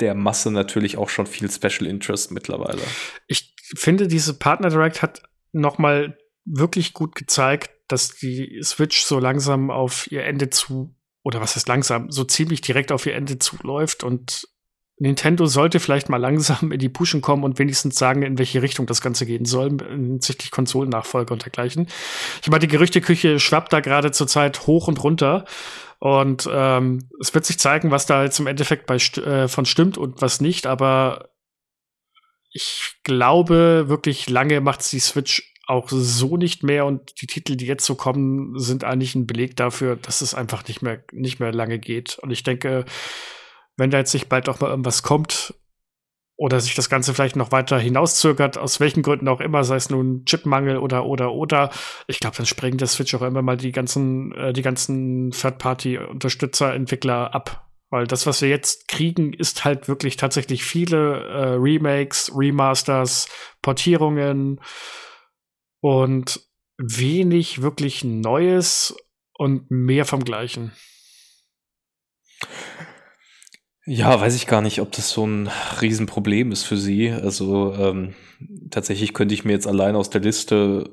der Masse natürlich auch schon viel Special Interest mittlerweile. Ich finde, diese Partner Direct hat nochmal wirklich gut gezeigt, dass die Switch so langsam auf ihr Ende zu, oder was heißt langsam, so ziemlich direkt auf ihr Ende zuläuft und Nintendo sollte vielleicht mal langsam in die Pushen kommen und wenigstens sagen, in welche Richtung das Ganze gehen soll, hinsichtlich Konsolennachfolger und dergleichen. Ich meine, die Gerüchteküche schwappt da gerade zurzeit hoch und runter. Und ähm, es wird sich zeigen, was da jetzt im Endeffekt bei äh, von stimmt und was nicht, aber ich glaube, wirklich lange macht es die Switch auch so nicht mehr und die Titel, die jetzt so kommen, sind eigentlich ein Beleg dafür, dass es einfach nicht mehr, nicht mehr lange geht. Und ich denke, wenn da jetzt nicht bald auch mal irgendwas kommt oder sich das Ganze vielleicht noch weiter hinauszögert, aus welchen Gründen auch immer, sei es nun Chipmangel oder oder oder, ich glaube, dann sprengen der Switch auch immer mal die ganzen, äh, die ganzen Third-Party-Unterstützer, Entwickler ab. Weil das, was wir jetzt kriegen, ist halt wirklich tatsächlich viele äh, Remakes, Remasters, Portierungen und wenig wirklich Neues und mehr vom Gleichen. Ja, weiß ich gar nicht, ob das so ein Riesenproblem ist für sie. Also ähm, tatsächlich könnte ich mir jetzt allein aus der Liste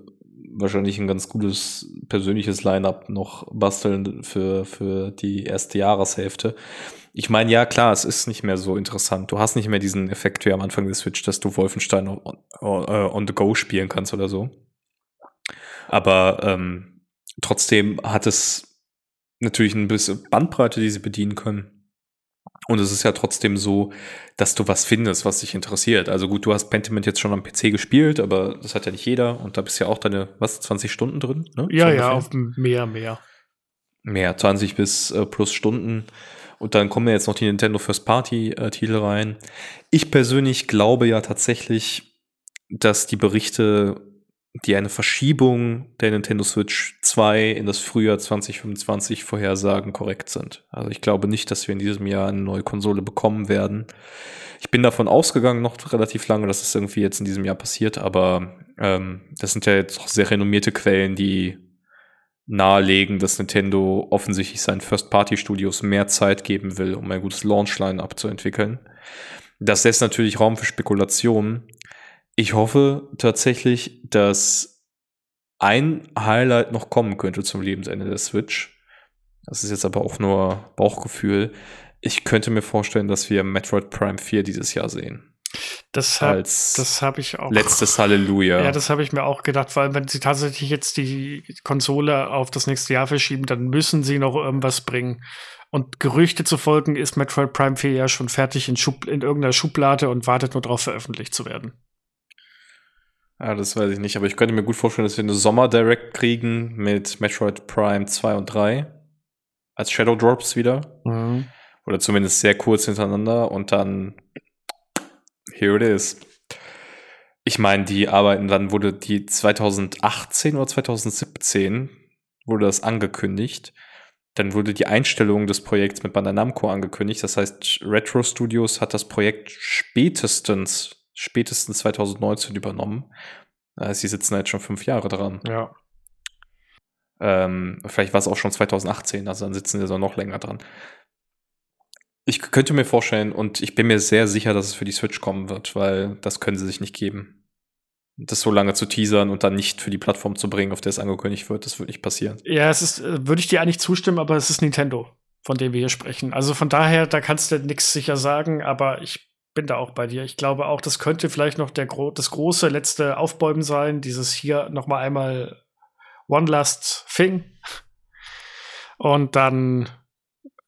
wahrscheinlich ein ganz gutes persönliches Line-up noch basteln für, für die erste Jahreshälfte. Ich meine, ja, klar, es ist nicht mehr so interessant. Du hast nicht mehr diesen Effekt wie am Anfang der Switch, dass du Wolfenstein on, on, äh, on the go spielen kannst oder so. Aber ähm, trotzdem hat es natürlich ein bisschen Bandbreite, die sie bedienen können. Und es ist ja trotzdem so, dass du was findest, was dich interessiert. Also gut, du hast Pentiment jetzt schon am PC gespielt, aber das hat ja nicht jeder. Und da bist ja auch deine, was, 20 Stunden drin? Ne? Ja, ja, auf mehr, mehr. Mehr, 20 bis äh, plus Stunden. Und dann kommen ja jetzt noch die Nintendo First Party äh, Titel rein. Ich persönlich glaube ja tatsächlich, dass die Berichte die eine Verschiebung der Nintendo Switch 2 in das Frühjahr 2025 vorhersagen, korrekt sind. Also ich glaube nicht, dass wir in diesem Jahr eine neue Konsole bekommen werden. Ich bin davon ausgegangen noch relativ lange, dass es irgendwie jetzt in diesem Jahr passiert, aber ähm, das sind ja jetzt auch sehr renommierte Quellen, die nahelegen, dass Nintendo offensichtlich seinen First-Party-Studios mehr Zeit geben will, um ein gutes Launch-Line abzuentwickeln. Das lässt natürlich Raum für Spekulationen. Ich hoffe tatsächlich, dass ein Highlight noch kommen könnte zum Lebensende der Switch. Das ist jetzt aber auch nur Bauchgefühl. Ich könnte mir vorstellen, dass wir Metroid Prime 4 dieses Jahr sehen. Das habe hab ich auch. Letztes Halleluja. Ja, das habe ich mir auch gedacht, weil wenn sie tatsächlich jetzt die Konsole auf das nächste Jahr verschieben, dann müssen sie noch irgendwas bringen. Und Gerüchte zu folgen ist Metroid Prime 4 ja schon fertig in, Schub in irgendeiner Schublade und wartet nur darauf, veröffentlicht zu werden. Ja, das weiß ich nicht, aber ich könnte mir gut vorstellen, dass wir eine Sommer-Direct kriegen mit Metroid Prime 2 und 3 als Shadow Drops wieder. Mhm. Oder zumindest sehr kurz hintereinander und dann here it is. Ich meine, die arbeiten, dann wurde die 2018 oder 2017 wurde das angekündigt. Dann wurde die Einstellung des Projekts mit Bandai Namco angekündigt. Das heißt, Retro Studios hat das Projekt spätestens spätestens 2019 übernommen. Äh, sie sitzen jetzt schon fünf Jahre dran. Ja. Ähm, vielleicht war es auch schon 2018, also dann sitzen sie so noch länger dran. Ich könnte mir vorstellen und ich bin mir sehr sicher, dass es für die Switch kommen wird, weil das können sie sich nicht geben. Das so lange zu teasern und dann nicht für die Plattform zu bringen, auf der es angekündigt wird, das wird nicht passieren. Ja, es ist, äh, würde ich dir eigentlich zustimmen, aber es ist Nintendo, von dem wir hier sprechen. Also von daher, da kannst du nichts sicher sagen, aber ich bin da auch bei dir. Ich glaube auch, das könnte vielleicht noch der gro das große letzte Aufbäumen sein. Dieses hier noch mal einmal One Last Thing. Und dann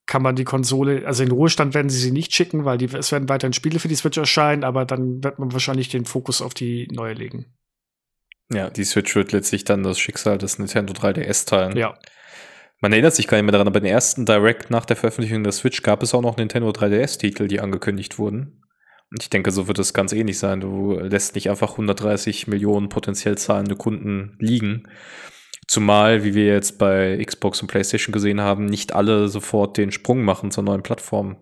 kann man die Konsole, also in Ruhestand werden sie sie nicht schicken, weil die, es werden weiterhin Spiele für die Switch erscheinen, aber dann wird man wahrscheinlich den Fokus auf die neue legen. Ja, die Switch wird letztlich dann das Schicksal des Nintendo 3DS teilen. Ja. Man erinnert sich gar nicht mehr daran, aber den ersten Direct nach der Veröffentlichung der Switch gab es auch noch Nintendo 3DS-Titel, die angekündigt wurden. Und ich denke, so wird es ganz ähnlich sein. Du lässt nicht einfach 130 Millionen potenziell zahlende Kunden liegen. Zumal, wie wir jetzt bei Xbox und PlayStation gesehen haben, nicht alle sofort den Sprung machen zur neuen Plattform.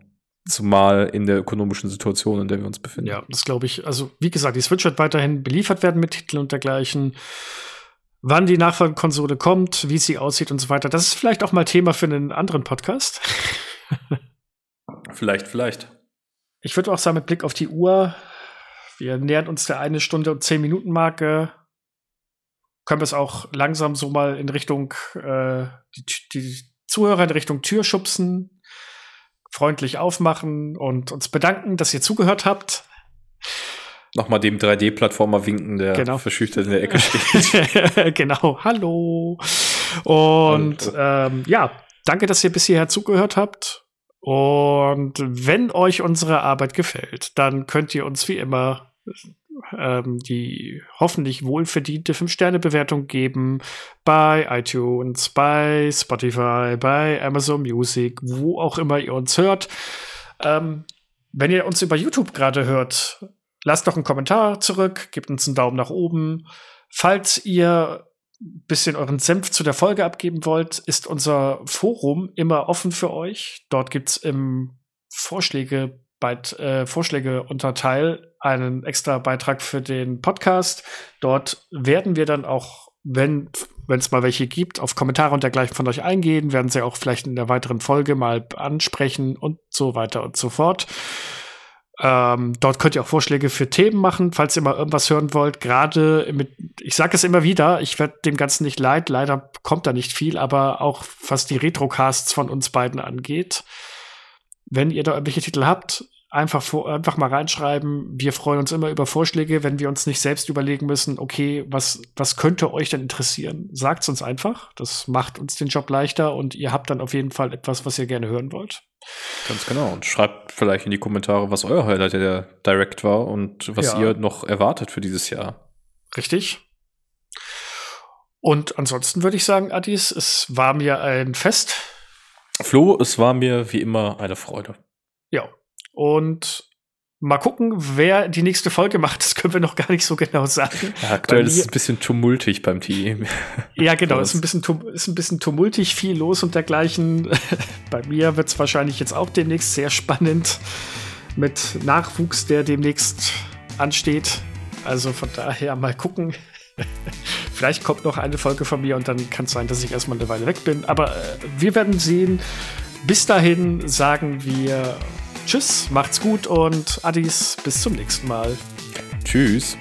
Zumal in der ökonomischen Situation, in der wir uns befinden. Ja, das glaube ich. Also, wie gesagt, die Switch wird weiterhin beliefert werden mit Titeln und dergleichen. Wann die Nachfolgekonsole kommt, wie sie aussieht und so weiter, das ist vielleicht auch mal Thema für einen anderen Podcast. vielleicht, vielleicht. Ich würde auch sagen, mit Blick auf die Uhr, wir nähern uns der eine Stunde und zehn Minuten Marke. Können wir es auch langsam so mal in Richtung äh, die, die Zuhörer in Richtung Tür schubsen, freundlich aufmachen und uns bedanken, dass ihr zugehört habt. Nochmal dem 3D-Plattformer winken, der genau. verschüchtert in der Ecke steht. genau, hallo. Und ähm, ja, danke, dass ihr bis hierher zugehört habt. Und wenn euch unsere Arbeit gefällt, dann könnt ihr uns wie immer ähm, die hoffentlich wohlverdiente 5-Sterne-Bewertung geben bei iTunes, bei Spotify, bei Amazon Music, wo auch immer ihr uns hört. Ähm, wenn ihr uns über YouTube gerade hört, lasst doch einen Kommentar zurück, gebt uns einen Daumen nach oben. Falls ihr bisschen euren Senf zu der Folge abgeben wollt, ist unser Forum immer offen für euch. Dort gibt es im Vorschläge, äh, Vorschläge Unterteil einen extra Beitrag für den Podcast. Dort werden wir dann auch, wenn es mal welche gibt, auf Kommentare und dergleichen von euch eingehen, werden sie auch vielleicht in der weiteren Folge mal ansprechen und so weiter und so fort. Ähm, dort könnt ihr auch Vorschläge für Themen machen, falls ihr mal irgendwas hören wollt. Gerade mit, ich sage es immer wieder, ich werde dem Ganzen nicht leid, leider kommt da nicht viel, aber auch was die Retrocasts von uns beiden angeht. Wenn ihr da irgendwelche Titel habt, einfach, vor, einfach mal reinschreiben. Wir freuen uns immer über Vorschläge, wenn wir uns nicht selbst überlegen müssen, okay, was, was könnte euch denn interessieren? Sagt es uns einfach. Das macht uns den Job leichter und ihr habt dann auf jeden Fall etwas, was ihr gerne hören wollt. Ganz genau. Und schreibt vielleicht in die Kommentare, was euer Highlight der Direct war und was ja. ihr noch erwartet für dieses Jahr. Richtig. Und ansonsten würde ich sagen, Adis, es war mir ein Fest. Flo, es war mir wie immer eine Freude. Ja, und mal gucken, wer die nächste Folge macht. Das können wir noch gar nicht so genau sagen. Ja, aktuell ist es ein bisschen tumultig beim Team. Ja, genau, ist ein, bisschen ist ein bisschen tumultig, viel los und dergleichen. Bei mir wird es wahrscheinlich jetzt auch demnächst sehr spannend mit Nachwuchs, der demnächst ansteht. Also von daher mal gucken. Vielleicht kommt noch eine Folge von mir und dann kann es sein, dass ich erstmal eine Weile weg bin. Aber äh, wir werden sehen. Bis dahin sagen wir Tschüss, macht's gut und Addis, bis zum nächsten Mal. Tschüss.